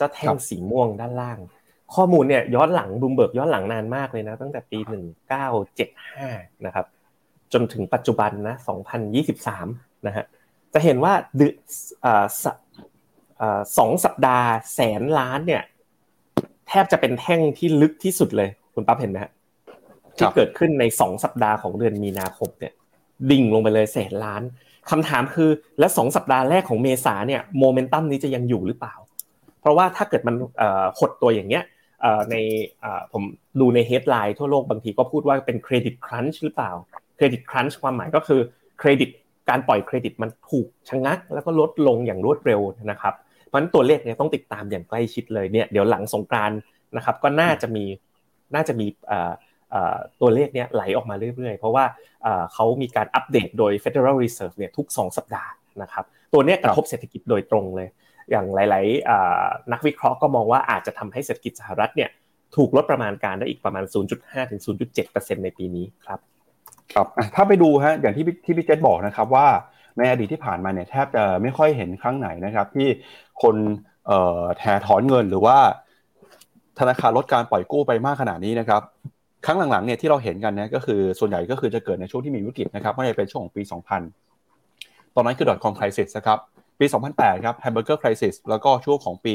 C: จะแท่งสีม่วงด้านล่าง ข้อมูลเนี่ยย้อนหลังบูมเบิร์กย้อนหลังนานมากเลยนะ ตั้งแต่ปี 1975 นะครับ จนถึงปัจจุบันนะ 2023 นะฮะจะเห็นว่าเดือนสองสัปดาห์แสนล้านเนี่ย แทบจะเป็นแท่งที่ลึกที่สุดเลย คุณปั๊บเห็นไหมฮะที่เกิดขึ้นในสองสัปดาห์ของเดือนมีนาคมเนี่ย ดิ่งลงไปเลยแสนล้านคำถามคือและสองสัปดาห์แรกของเมษาเนี่ยโมเมนตัมนี้จะยังอยู่หรือเปล่า เพราะว่าถ้าเกิดมันหดตัวอย่างเงี้ย ในผมดูใน headline ทั่วโลกบางทีก็พูดว่าเป็น credit crunch หรือเปล่า credit crunch ความหมายก็คือเครดิตการปล่อยเครดิตมันถูกชะงัก แล้วก็ลดลงอย่างรวดเร็วนะครับเพราะฉะนั้นตัวเลขเนี่ยต้องติดตามอย่างใกล้ชิดเลยเนี่ยเดี๋ยวหลังสงกรานต์นะครับก็น่าจะมีน่าจะมีตัวเลขเนี้ยไหลออกมาเรื่อยๆ เพราะว่าเขามีการอัปเดตโดย Federal Reserve เนี่ยทุก 2 สัปดาห์นะครับตัวนี้กระทบเศรษฐกิจโดยตรงเลย อย่างหลายๆนักวิเคราะห์ก็มองว่าอาจจะทำให้เศรษฐกิจสหรัฐเนี่ยถูกลดประมาณการได้อีกประมาณ 0.5 ถึง 0.7%ในปีนี้ครับ
B: ครับถ้าไปดูฮะอย่างที่ที่พี่เจษบอกนะครับว่าในอดีตที่ผ่านมาเนี่ยแทบจะไม่ค่อยเห็นครั้งไหนนะครับ ที่คนแทถอนเงินหรือว่า ธนาคารลดการปล่อยกู้ไปมากขนาดนี้นะครับ ครั้งหลังๆเนี่ยที่เราเห็นกันเนี่ยก็คือส่วนใหญ่ก็คือจะเกิดในช่วงที่มีวิกฤตนะครับไม่ได้เป็นช่วงของปี 2000 ตอนนั้นคือ .com crisis นะครับ ปี 2008 ครับ hamburger crisis แล้วก็ช่วงของปี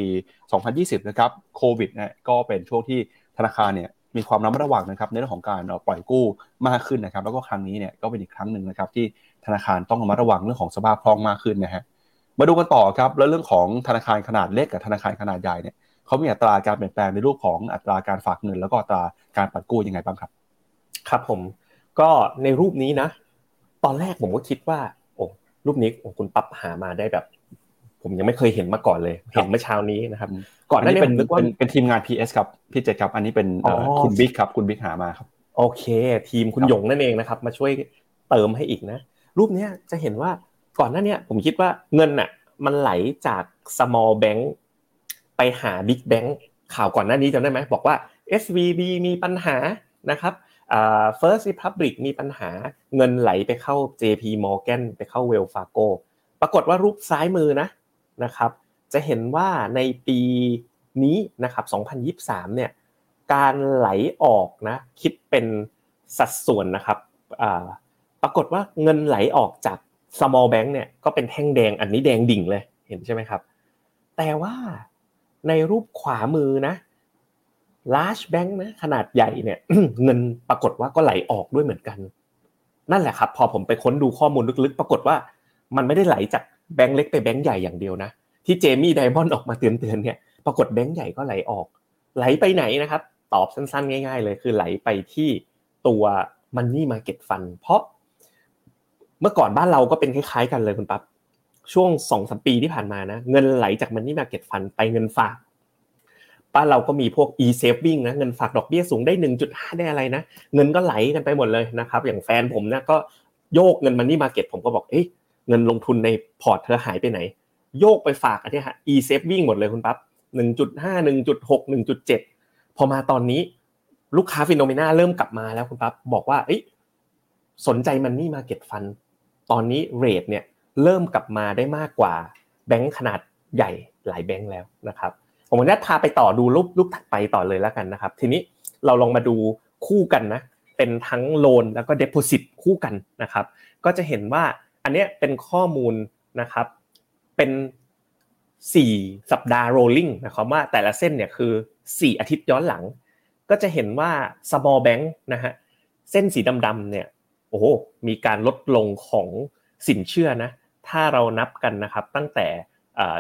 B: 2020 นะครับโควิดเนี่ยก็เป็นช่วงที่ธนาคารเนี่ยมีความระมัดระวังนะครับในเรื่องของการปล่อยกู้มากขึ้นนะครับ แล้วก็ครั้งนี้เนี่ยก็เป็นอีกครั้งหนึ่งนะครับ ที่ธนาคารต้องระมัดระวังเรื่องของสภาพคล่องมากขึ้นนะฮะมาดูกันต่อครับแล้วเรื่องของธนาคารขนาดเล็กกับธนาคารขนาดใหญ่เนี่ยเขามีอัตราการเปลี่ยนแปลงในรูปของอัตราการฝากเงิน แล้วก็อัตราการปล่อยกู้ยังไงบ้างครับ
C: ครับผม ก็ในรูปนี้นะ ตอนแรกผมก็คิดว่า รูปนี้คุณปั๊บหามาได้แบบ ผมยังไม่เคยเห็นมาก่อนเลย เห็นเมื่อเช้านี้นะครับ
B: ก่อนหน้านี้เป็นเป็นเป็นทีมงาน PS ครับพี่เจษครับอันนี้เป็นคุณบิ๊กครับคุณบิ๊กหามาครับ
C: โอเค ทีมคุณหยงนั่นเองนะครับ มาช่วยเติมให้อีกนะ รูปนี้จะเห็นว่าก่อนหน้านี้ผมคิดว่าเงินน่ะ มันไหลจาก small bank ไปหา big bank ข่าวก่อนหน้านี้จำได้ไหมบอกว่า SVB มีปัญหานะครับ First Republic มีปัญหาเงินไหลไปเข้า JP Morgan ไปเข้า Wells Fargo ปรากฏว่ารูปซ้ายมือนะนะครับจะเห็นว่าในปีนี้นะครับ 2023 เนี่ยการไหลออกนะคิดเป็นสัดส่วนนะครับปรากฏว่าเงินไหลออกจาก small bank เนี่ยก็เป็นแท่งแดงอันนี้แดงดิ่งเลยเห็นใช่ไหมครับ แต่ว่าในรูปขวามือนะ large bank นะขนาดใหญ่เนี่ยเงินปรากฏว่าก็ไหลออกด้วยเหมือนกัน นั่นแหละครับ พอผมไปค้นดูข้อมูลลึกๆ ปรากฏว่ามันไม่ได้ไหลจากแบงก์เล็กไปแบงก์ใหญ่อย่างเดียวนะที่เจมี่ไดมอนด์ออกมาเตือนๆเนี่ยปรากฏแบงก์ใหญ่ก็ไหลออก ไหลไปไหนนะครับ ตอบสั้นๆ ง่าย ๆ เลยคือไหลไปที่ตัว Money Market Fund เพราะ เมื่อก่อนบ้านเราก็เป็นคล้ายๆ กันเลยคุณปั๊บช่วงสองสมปีที่ผ่านมานะเงินไหลจาก Money Market Fund ไปเงินฝาก บ้านเราก็มีพวก e-saving นะเงินฝากดอกเบี้ยสูงได้ 1.5 ได้อะไรนะเงินก็ไหลกันไปหมดเลยนะครับอย่างแฟนผมนะก็โยกเงิน money market ผมก็บอกเอ้ยเงินลงทุนในพอร์ตเธอหายไปไหน โยกไปฝากอันนี้ฮะ e-saving หมดเลยคุณปั๊บ1.5 1.6 1.7 พอมาตอนนี้ลูกค้า Finnomena เริ่มกลับมาแล้วคุณปั๊บบอกว่าเอ้ยสนใจ money market fund ตอนนี้ rate เนี่ยเริ่มกลับมาได้มากกว่าแบงก์ขนาดใหญ่หลายแบงก์แล้วนะครับ ผมจะพาไปต่อดูรูปรูปถัดไปต่อเลยแล้วกันนะครับ ทีนี้เราลองมาดูคู่กันนะ เป็นทั้งโลนแล้วก็เด p o s i t คู่กันนะครับ ก็จะเห็นว่าอันนี้เป็นข้อมูลนะครับ เป็น 4 สัปดาห์ rolling นะครับว่าแต่ละเส้นเนี่ยคือ 4 อาทิตย์ย้อนหลัง ก็จะเห็นว่า small bank นะฮะเส้นสีดำๆเนี่ยโอ้โหมีการลดลงของสินเชื่อนะถ้าเรานับกันนะครับตั้งแต่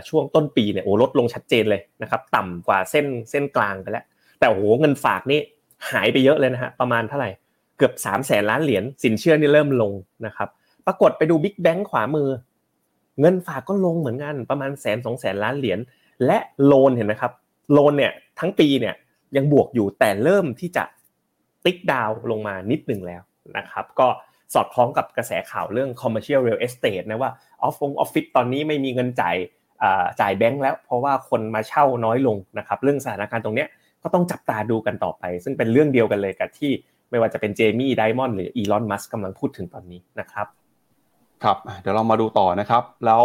C: ช่วงต้นปีเนี่ยโอ้ลดลงชัดเจนเลยนะครับต่ำกว่าเส้นเส้นกลางไปแล้ว แต่โอ้โหเงินฝากนี่หายไปเยอะเลยนะฮะประมาณเท่าไหร่เกือบ3ามแสนล้านเหรียญสินเชื่อนี่เริ่มลงนะครับปรากฏไปดูบิ๊กแบงค์ขวามือ เงินฝากก็ลงเหมือนกันประมาณแสนสองแสนล้านเหรียญและโลนเห็นไหมครับโลนเนี่ยทั้งปีเนี่ยยังบวกอยู่แต่เริ่มที่จะติ๊กดาวลงมานิดหนึ่งแล้วนะครับก็สอดคล้องกับกระแสข่าวเรื่อง commercial real estate นะว่าออฟฟงออฟฟิศตอนนี้ไม่มีเงินจ่าย จ่ายแบงค์แล้วเพราะว่าคนมาเช่าน้อยลงนะครับเรื่องสถานการณ์ตรงนี้ก็ต้องจับตาดูกันต่อไป ซึ่งเป็นเรื่องเดียวกันเลยกับที่ไม่ว่าจะเป็นเจมี่ไดมอนด์หรืออีลอนมัสก์กำลังพูดถึงตอนนี้นะครับ
B: ครับเดี๋ยวเรามาดูต่อนะครับ แล้ว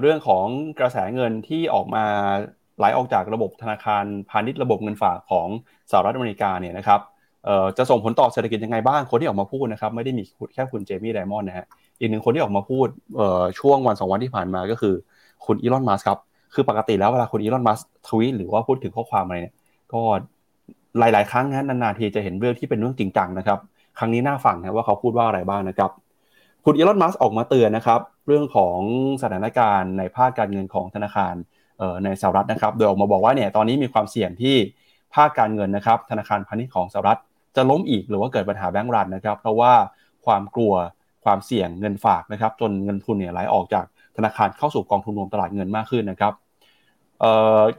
B: เรื่องของกระแสเงินที่ออกมาไหลออกจากระบบธนาคารพาณิชย์ระบบเงินฝากของสหรัฐอเมริกาเนี่ยนะครับจะส่งผลต่อเศรษฐกิจยังไงบ้างคนที่ออกมาพูดนะครับไม่ได้มีแค่คุณเจมี่ไดมอนด์นะฮะอีกหนึ่งคนที่ออกมาพูดช่วงวันสองวันที่ผ่านมาก็คือ คุณอีลอนมัสครับ คือปกติแล้วเวลาคุณอีลอนมัสทวีตหรือว่าพูดถึงข้อความอะไรเนี่ยก็หลาย ๆ ครั้งนะนานๆทีจะเห็นเรื่องที่เป็นเรื่องจริงจังนะครับ ครั้งนี้น่าฟังนะว่าเขาพูดว่าอะไรบ้างนะครับ คุณอีลอนมัสออกมาเตือนนะครับ เรื่องของสถานการณ์ในภาคการเงินของธนาคารในสหรัฐนะครับ โดยออกมาบอกว่าเนี่ยตอนนี้มีความเสี่ยงที่ภาคการเงินนะครับ ธนาคารพาณิชย์ของสหรัฐจะล้มอีกหรือว่าเกิดปัญหาแบงก์รันนะครับ เพราะว่าความกลัวความเสี่ยงเงินฝากนะครับ จนเงินทุนเนี่ยไหลออกจาก ธนาคารเข้าสู่กองทุนรวมตลาดเงินมากขึ้นนะครับ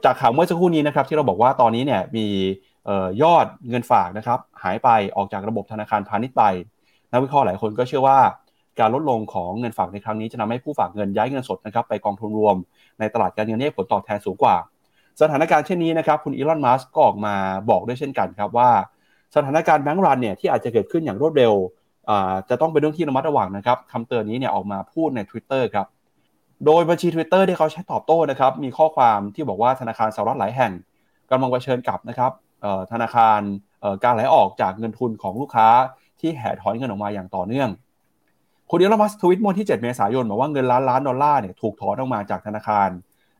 B: จากข่าวเมื่อสักครู่นี้นะครับที่เราบอกว่าตอนนี้เนี่ยมียอดเงินฝากนะครับหายไปออกจากระบบธนาคารพาณิชย์ไปนักวิเคราะห์หลายคนก็เชื่อว่าการลดลงของเงินฝากในครั้งนี้จะทาให้ผู้ฝากเงินย้ายเงินสดนะครับไปกองทุนรวม ในตลาดการเงินให้ผลตอบแทนสูงกว่า สถานการณ์เช่นนี้นะครับคุณอีลอนมัสก์ก็ออกมาบอกด้วยเช่นกันครับว่า สถานการณ์แบงก์รันเนี่ยที่อาจจะเกิดขึ้นอย่างรวดเร็วจะต้องเป็นเรื่องที่ระมัดระวังนะครับคำเตือนนี้เนี่ยออกมาพูดใน Twitter ครับ โดยบัญชี Twitter ที่เขาใช้ตอบโต้นะครับ มีข้อความที่บอกว่าธนาคารสหรัฐหลายแห่งกำลังเผชิญกับนะครับธนาคารการไหลออกจากเงินทุนของลูกค้าที่แห่ถอนเงินออกมาอย่างต่อเนื่องคุณอีลอนมัสทวิตเมื่อที่ 7 เมษายนบอกว่าเงินล้านล้านดอลลาร์เนี่ยถูกถอนออกมาจากธนาคาร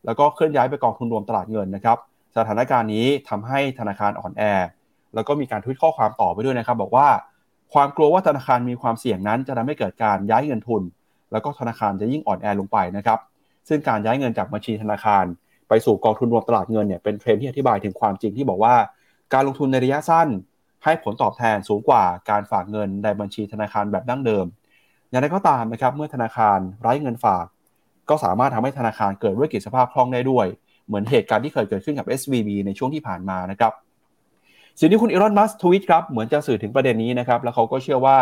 B: แล้วก็เคลื่อนย้ายไปกองทุนรวมตลาดเงินนะครับ สถานการณ์นี้ทำให้ธนาคารอ่อนแอ แล้วก็มีการทวิตข้อความต่อไปด้วยนะครับ บอกว่าความกลัวว่าธนาคารมีความเสี่ยงนั้นจะทำให้เกิดการย้ายเงินทุน แล้วก็ธนาคารจะยิ่งอ่อนแอลงไปนะครับ ซึ่งการย้ายเงินจากบัญชีธนาคาร ไปสู่กองทุนรวมตลาดเงินเนี่ยเป็นเทรนที่อธิบายถึงความจริงที่บอกว่า การลงทุนในระยะสั้น ให้ผลตอบแทนสูงกว่าการฝากเงินในบัญชีธนาคารแบบดั้งเดิม อย่างไรก็ตามนะครับเมื่อธนาคารไร้เงินฝาก ก็สามารถทำให้ธนาคารเกิดวิกฤตสภาพคล่องได้ด้วย เหมือนเหตุการณ์ที่เคยเกิดขึ้นกับ SVB ในช่วงที่ผ่านมานะครับสิ่งที่คุณอีลอน มัสทวิตครับ เหมือนจะสื่อถึงประเด็นนี้นะครับ แล้วเขาก็เชื่อว่า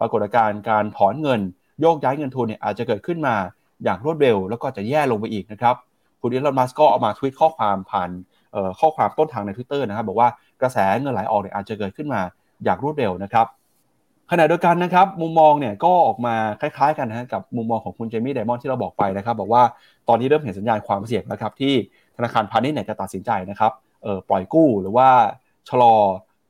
B: ปรากฏการณ์การถอนเงิน โยกย้ายเงินทุนเนี่ยอาจจะเกิดขึ้นมาอย่างรวดเร็ว แล้วก็จะแย่ลงไปอีกนะครับคุณอีลอนมัสก็ออกมาทวิตข้อความผ่านข้อความต้นทางใน Twitter นะครับบอกว่ากระแสเงินไหลออกเนี่ยอาจจะเกิดขึ้นมาอย่างรวดเร็วนะครับขณะเดียวกันนะครับมุมมองเนี่ยก็ออกมาคล้ายๆกันนะกับมุมมองของคุณเจมี่ไดมอนด์ที่เราบอกไปนะครับ บอกว่าตอนนี้เริ่มเห็นสัญญาณความเสี่ยงแล้วครับที่ธนาคารพาณิชย์เนี่ยจะตัดสินใจนะครับปล่อยกู้หรือว่าชะลอ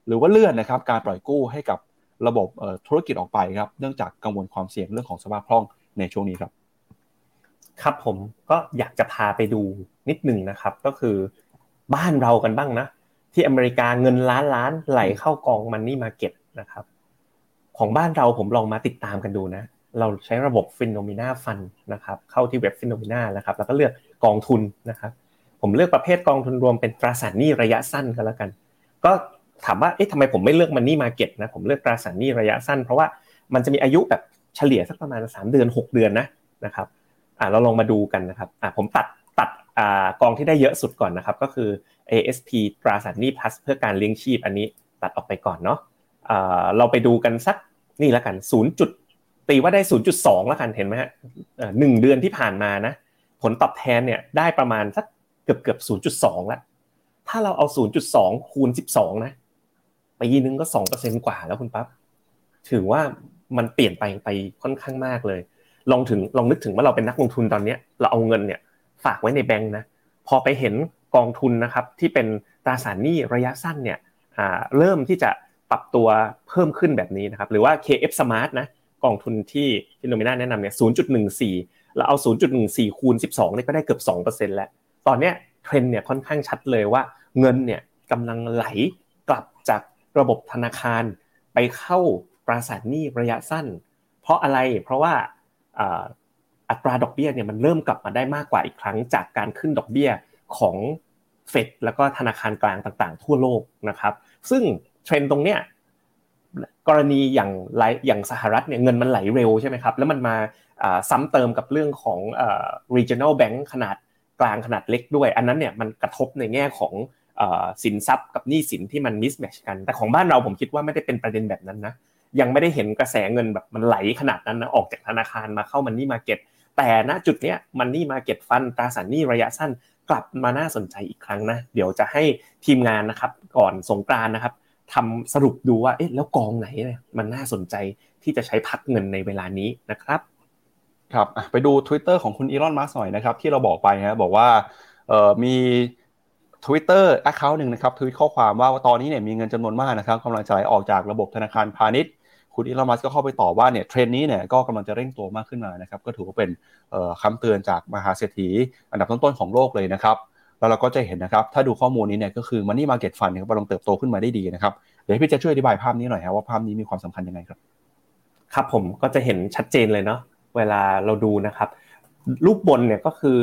B: หรือว่าเลื่อนนะครับการปล่อยกู้ให้กับ ระบบธุรกิจออกไปครับ เนื่องจากกังวลความเสี่ยงเรื่องของสภาพคล่องในช่วงนี้ครับ
C: ครับผมก็อยากจะพาไปดูนิดหนึ่งนะครับ ก็คือบ้านเรากันบ้างนะ ที่อเมริกาเงินล้านล้านไหลเข้ากอง money market นะครับ ของบ้านเราผมลองมาติดตามกันดูนะ เราใช้ระบบ Finnomena Funds นะครับ เข้าที่เว็บ Finnomena นะครับ แล้วก็เลือกกองทุนนะครับ ผมเลือกประเภทกองทุนรวมเป็นตราสารหนี้ระยะสั้นก็แล้วกัน ก็ ถามว่าเอ๊ะทำไมผมไม่เลือก money market นะผมเลือกตราสารหนี้ระยะสั้น เพราะว่ามันจะมีอายุแบบเฉลี่ยสักประมาณ 3 เดือน 6 เดือนนะนะครับอ่าเราลองมาดูกันนะครับอ่าผมตัดตัดอ่ากองที่ได้เยอะสุดก่อนนะครับ ก็คือ ASP ตราสารหนี้ plus เพื่อการเลี้ยงชีพอันนี้ตัดออกไปก่อนเนาะอ่าเราไปดูกันสักนี่แล้วกันศูนย์จุดตีว่าได้ศูนย์จุดสองแล้วกันเห็นไหมฮะหนึ่งเดือนที่ผ่านมานะผลตอบแทนเนี่ยได้ประมาณสักเกือบเกือบศูนย์จุดสองละถ้าเราเอาศูนย์จุดสองคูณสิบสองนะ ปีนึงก็สองเปอร์เซ็นกว่าแล้วคุณปั๊บถือว่ามันเปลี่ยนไปไปค่อนข้างมากเลย ลองถึงลองนึกถึงว่าเราเป็นนักลงทุนตอนเนี้ย เราเอาเงินเนี่ยฝากไว้ในแบงค์นะพอไปเห็นกองทุนนะครับที่เป็นตราสารหนี้ระยะสั้นเนี่ยเริ่มที่จะปรับตัวเพิ่มขึ้นแบบนี้นะครับหรือว่า KF Smart นะกองทุนที่ที่โนมินาแนะนำเนี่ย 0.14 เราเอา 0.14 คูณ 12เนี่ยก็ได้เกือบ 2%แล้ว ตอนเนี้ยเทรนเนี่ยค่อนข้างชัดเลยว่าเงินเนี่ยกำลังไหล ระบบธนาคารไปเข้าตราสารหนี้ระยะสั้น เพราะอะไรเพราะว่าอัตราดอกเบี้ยเนี่ยมันเริ่มกลับมาได้มากกว่าอีกครั้งจากการขึ้นดอกเบี้ยของเฟดแล้วก็ธนาคารกลางต่างๆ ทั่วโลกนะครับ ซึ่งเทรนตรงเนี้ยกรณีอย่างไรอย่างสหรัฐเนี่ยเงินมันไหลเร็วใช่ไหมครับแล้วมันมาซ้ำเติมกับเรื่องของ regional bank ขนาดกลางขนาดเล็กด้วย อันนั้นเนี่ยมันกระทบในแง่ของ สินทรัพย์กับหนี้สินที่มันมิสแมชกัน แต่ของบ้านเราผมคิดว่าไม่ได้เป็นประเด็นแบบนั้นนะยังไม่ได้เห็นกระแสเงินแบบมันไหลขนาดนั้นนะออกจากธนาคารมาเข้ามันนี่มาเก็ตแต่ณจุดเนี้ยมันนี่มาเก็ตฟันตราสารหนี้ระยะสั้นกลับมาน่าสนใจอีกครั้งนะเดี๋ยวจะให้ทีมงานนะครับก่อนสงกรานนะครับทำสรุปดูว่าเอ๊ะแล้วกองไหนเนี่ยมันน่าสนใจที่จะใช้พักเงินในเวลานี้นะครับ
B: ครับไปดู Twitter ของคุณอีลอนมัสหน่อยนะครับที่เราบอกไปนะบอกว่ามี Twitter Account หนึ่งนะครับทวิตข้อความว่าตอนนี้เนี่ยมีเงินจำนวนมากนะครับกำลังจะไหลออกจากระบบธนาคารพาณิชย์ คุณอีลอมัสก็เข้าไปตอบว่าเนี่ยเทรนนี้เนี่ยก็กำลังจะเร่งตัวมากขึ้นมานะครับก็ถือว่าเป็นคำเตือนจากมหาเศรษฐี อันดับต้นๆของโลกเลยนะครับแล้วเราก็จะเห็นนะครับ ถ้าดูข้อมูลนี้เนี่ยก็คือมันนี่มาเก็ตฟันเนี่ยกำลังเติบโตขึ้นมาได้ดีนะครับ เดี๋ยวพี่จะช่วยอธิบายภาพนี้หน่อยครับว่าภาพนี้มีความสำคัญยังไงครับ
C: ครับผมก็จะเห็นชัดเจนเลยเนาะเเวลาเราดูนะครับ รูปบนเนี่ยก็คือ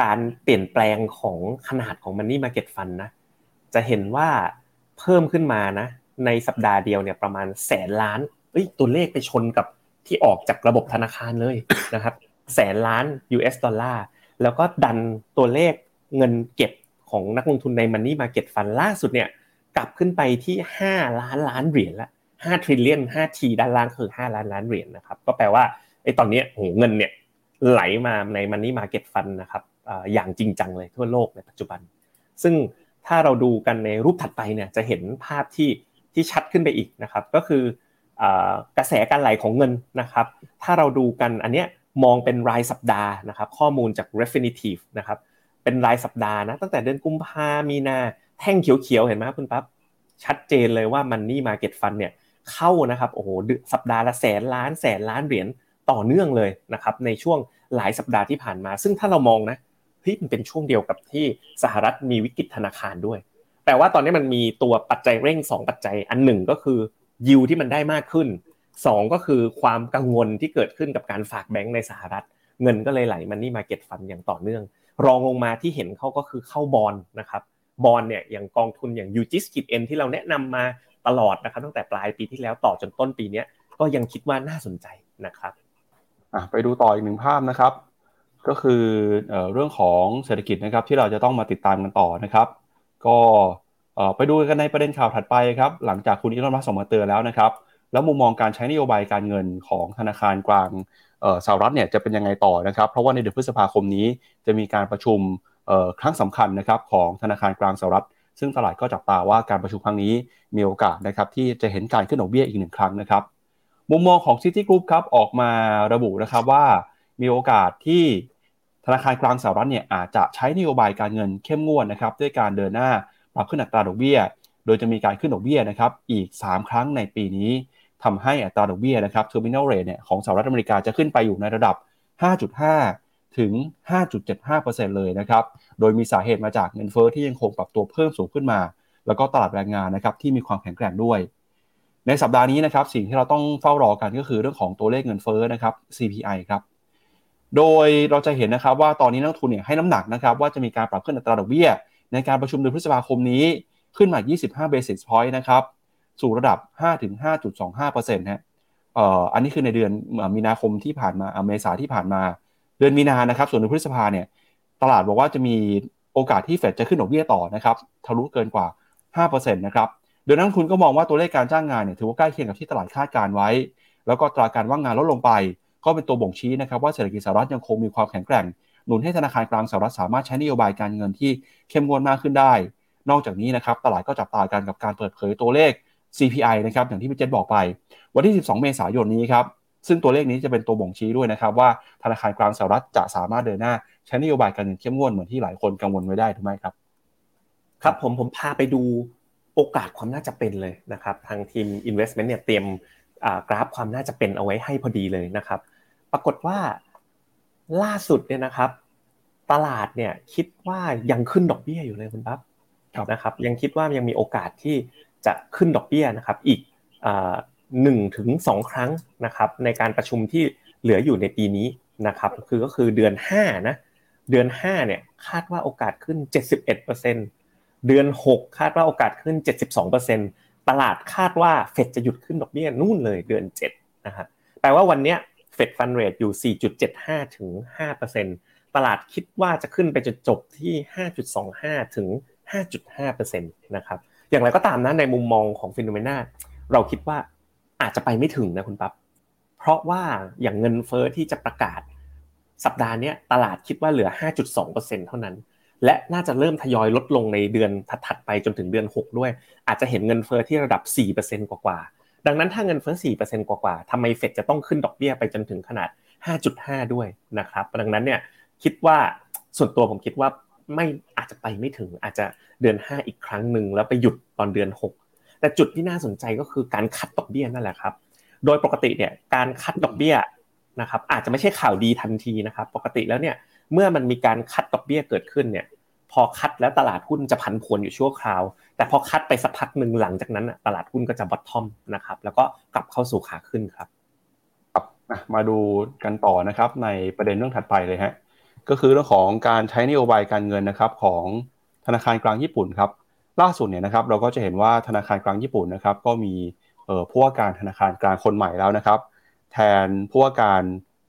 C: การเปลี่ยนแปลงของขนาดของ Money Market Fund นะจะเห็นว่าเพิ่มขึ้นมานะในสัปดาห์เดียวเนี่ยประมาณแสนล้านเอ้ยตัวเลขไปชนกับที่ออกจากระบบธนาคารเลยนะครับแสนล้าน US ดอลลาร์แล้วก็ดันตัวเลขเงินเก็บของนักลงทุนใน Money Market Fund ล่าสุดเนี่ยกลับขึ้นไปที่ 5 ล้านล้านเหรียญละ5 trillion 5 t ด้านล่างคือ 5 ล้านล้านเหรียญนะครับก็แปลว่าไอ้ตอนนี้โหเงินเนี่ยไหลมาใน Money Market Fund นะครับ อย่างจริงจังเลยทั่วโลกในปัจจุบัน ซึ่งถ้าเราดูกันในรูปถัดไปเนี่ยจะเห็นภาพที่ที่ชัดขึ้นไปอีกนะครับก็คือกระแสการไหลของเงินนะครับ ถ้าเราดูกันอันเนี้ยมองเป็นรายสัปดาห์นะครับ ข้อมูลจาก Refinitiv นะครับ เป็นรายสัปดาห์นะตั้งแต่เดือนกุมภามีนาแท่งเขียวๆเห็นไหมครับคุณปั๊บชัดเจนเลยว่ามันนี่มาเก็ตฟันเนี่ยเข้านะครับโอ้โหสัปดาห์ละแสนล้านแสนล้านเหรียญต่อเนื่องเลยนะครับในช่วงหลายสัปดาห์ที่ผ่านมา ซึ่งถ้าเรามองนะ เฮ้ยมันเป็นช่วงเดียวกับที่สหรัฐมีวิกฤตธนาคารด้วย แปลว่าตอนนี้มันมีตัวปัจจัยเร่ง 2 ปัจจัย อันหนึ่งก็คือยิวที่มันได้มากขึ้น 2 ก็คือความกังวลที่เกิดขึ้นกับการฝากแบงก์ในสหรัฐ เงินก็เลยไหล money market fund อย่างต่อเนื่อง รองลงมาที่เห็นเขาก็คือเข้าบอลนะครับบอลเนี่ยอย่างกองทุนอย่าง UGIS ขีด N ที่เราแนะนำมาตลอดนะครับตั้งแต่ปลายปีที่แล้วต่อจนต้นปีนี้ก็ยังคิดว่าน่าสนใจนะครับ
B: ไปดูต่ออีกหนึ่งภาพนะครับ ก็คือเรื่องของเศรษฐกิจนะครับที่เราจะต้องมาติดตามกันต่อนะครับ ก็ไปดูกันในประเด็นข่าวถัดไปครับหลังจากคุณอีลอนมัสก์ส่งมาเตือนแล้วนะครับ แล้วมุมมองการใช้นโยบายการเงินของธนาคารกลางสหรัฐเนี่ยจะเป็นยังไงต่อนะครับ เพราะว่าในเดือนพฤษภาคมนี้จะมีการประชุมครั้งสำคัญนะครับของธนาคารกลางสหรัฐ ซึ่งตลาดก็จับตาว่าการประชุมครั้งนี้มีโอกาสนะครับที่จะเห็นการขึ้นดอกเบี้ยอีกหนึ่งครั้งนะครับ มุมมองของ City Group ครับออกมาระบุนะครับว่ามีโอกาสที่ ธนาคารกลางสหรัฐเนี่ยอาจจะใช้นโยบายการเงินเข้มงวดนะครับด้วยการเดินหน้าปรับขึ้นอัตราดอกเบี้ย โดยจะมีการขึ้นดอกเบี้ยนะครับอีก 3 ครั้งในปีนี้ทำให้อัตราดอกเบี้ยนะครับ terminal rate เนี่ยของสหรัฐอเมริกาจะขึ้นไปอยู่ในระดับ 5.5 ถึง 5.75%เลยนะครับโดยมีสาเหตุมาจากเงินเฟอ้อที่ยังคงปรับตัวเพิ่มสูงขึ้นมา แล้วก็ตลาดแรงงานนะครับที่มีความแข็งแกร่งด้วย ในสัปดาห์นี้นะครับสิ่งที่เราต้องเฝ้ารอกันก็คือเรื่องของตัวเลขเงินเฟอ้อนะครับ CPI ครับ โดยเราจะเห็นนะครับว่าตอนนี้นักทุนเนี่ยให้น้ำหนักนะครับว่าจะมีการปรับขึ้นอัตราดอกเบี้ย ในการประชุมเดือนพฤษภาคมนี้ขึ้นมา 25 basis point นะครับสู่ระดับ 5-5.25%ฮะเอ่ออันนี้คือในเดือนมีนาคมที่ผ่านมาเมษาที่ผ่านมา เดือนมีนานะครับ ส่วนเดือนพฤษภาเนี่ยตลาดบอกว่าจะมีโอกาสที่เฟดจะขึ้นดอกเบี้ยต่อนะครับทะลุเกินกว่า 5%นะครับโดยนักทุนก็มองว่าตัวเลขการจ้างงานเนี่ยถือว่าใกล้เคียงกับที่ตลาดคาดการไว้ แล้วก็ตราการว่างงานลดลงไป ก็เป็นตัวบ่งชี้นะครับว่าเศรษฐกิจสหรัฐยังคงมีความแข็งแกร่ง หนุนให้ธนาคารกลางสหรัฐสามารถใช้นโยบายการเงินที่เข้มงวดมากขึ้นได้ นอกจากนี้นะครับตลาดก็จับตากันกับการเปิดเผยตัวเลข CPI นะครับอย่างที่พี่เจษบอกไป วันที่ 12 เมษายนนี้ครับซึ่งตัวเลขนี้จะเป็นตัวบ่งชี้ด้วยนะครับว่าธนาคารกลางสหรัฐจะสามารถเดินหน้าใช้นโยบายการเงินเข้มงวดเหมือนที่หลายคนกังวลไว้ได้ถูกไหมครับ
C: ครับผมผมพาไปดูโอกาสความน่าจะเป็นเลยนะครับ ทางทีม Investment เนี่ยเตรียมกราฟความน่าจะเป็นเอาไว้ให้พอดีเลยนะครับ ปรากฏว่าล่าสุดเนี่ยนะครับ ตลาดเนี่ยคิดว่ายังขึ้นดอกเบี้ยอยู่เลยคุณปั๊บนะครับ ยังคิดว่ายังมีโอกาสที่จะขึ้นดอกเบี้ยนะครับ อีกหนึ่งถึงสองครั้งนะครับ ในการประชุมที่เหลืออยู่ในปีนี้นะครับ คือก็คือเดือน5นะเดือน5เนี่ยคาดว่าโอกาสขึ้น 71%เดือน 6 คาดว่าโอกาสขึ้น 72%ตลาดคาดว่าเฟดจะหยุดขึ้นดอกเบี้ยนู่นเลยเดือน7นะครับแปลว่าวันนี้ เฟดฟันเรทอยู่ 4.75 ถึง 5%ตลาดคิดว่าจะขึ้นไปจนจบที่ 5.25 ถึง 5.5%นะครับ อย่างไรก็ตามนะในมุมมองของฟิโนเมนาเราคิดว่าอาจจะไปไม่ถึงนะคุณปั๊บ เพราะว่าอย่างเงินเฟอ้อที่จะประกาศสัปดาห์นี้ตลาดคิดว่าเหลือ 5.2%เท่านั้น และน่าจะเริ่มทยอยลดลงในเดือนถัดๆไปจนถึงเดือน 6 ด้วย อาจจะเห็นเงินเฟอ้อที่ระดับ 4%กว่าๆ ดังนั้นถ้าเงินเฟอ้อ4%กว่าๆทำไมเฟดจะต้องขึ้นดอกเบี้ยไปจนถึงขนาด 5.5 ด้วยนะครับดังนั้นเนี่ยคิดว่าส่วนตัวผมคิดว่าไม่อาจจะไปไม่ถึงอาจจะเดือน 5 อีกครั้งหนึ่งแล้วไปหยุดตอนเดือน 6 แต่จุดที่น่าสนใจก็คือการคัดดอกเบี้ยนั่นแหละครับ โดยปกติเนี่ยการคัดดอกเบี้ยนะครับอาจจะไม่ใช่ข่าวดีทันทีนะครับ ปกติแล้วเนี่ยเมื่อมันมีการคัดดอกเบี้ยเกิดขึ้นเนี่ย พอคัดแล้วตลาดหุ้นจะผันผวนอยู่ชั่วคราว แต่พอคัดไปสักพักหนึ่งหลังจากนั้นตลาดหุ้นก็จะบอททอมนะครับ แล้วก็กลับเข้าสู่ขาขึ้นครับ
B: มาดูกันต่อนะครับ ในประเด็นเรื่องถัดไปเลยฮะก็คือเรื่องของการใช้นโยบายการเงินนะครับของธนาคารกลางญี่ปุ่นครับล่าสุดเนี่ยนะครับเราก็จะเห็นว่าธนาคารกลางญี่ปุ่นนะครับก็มีผู้ว่าการธนาคารกลางคนใหม่แล้วนะครับ แทนผู้ว่าการ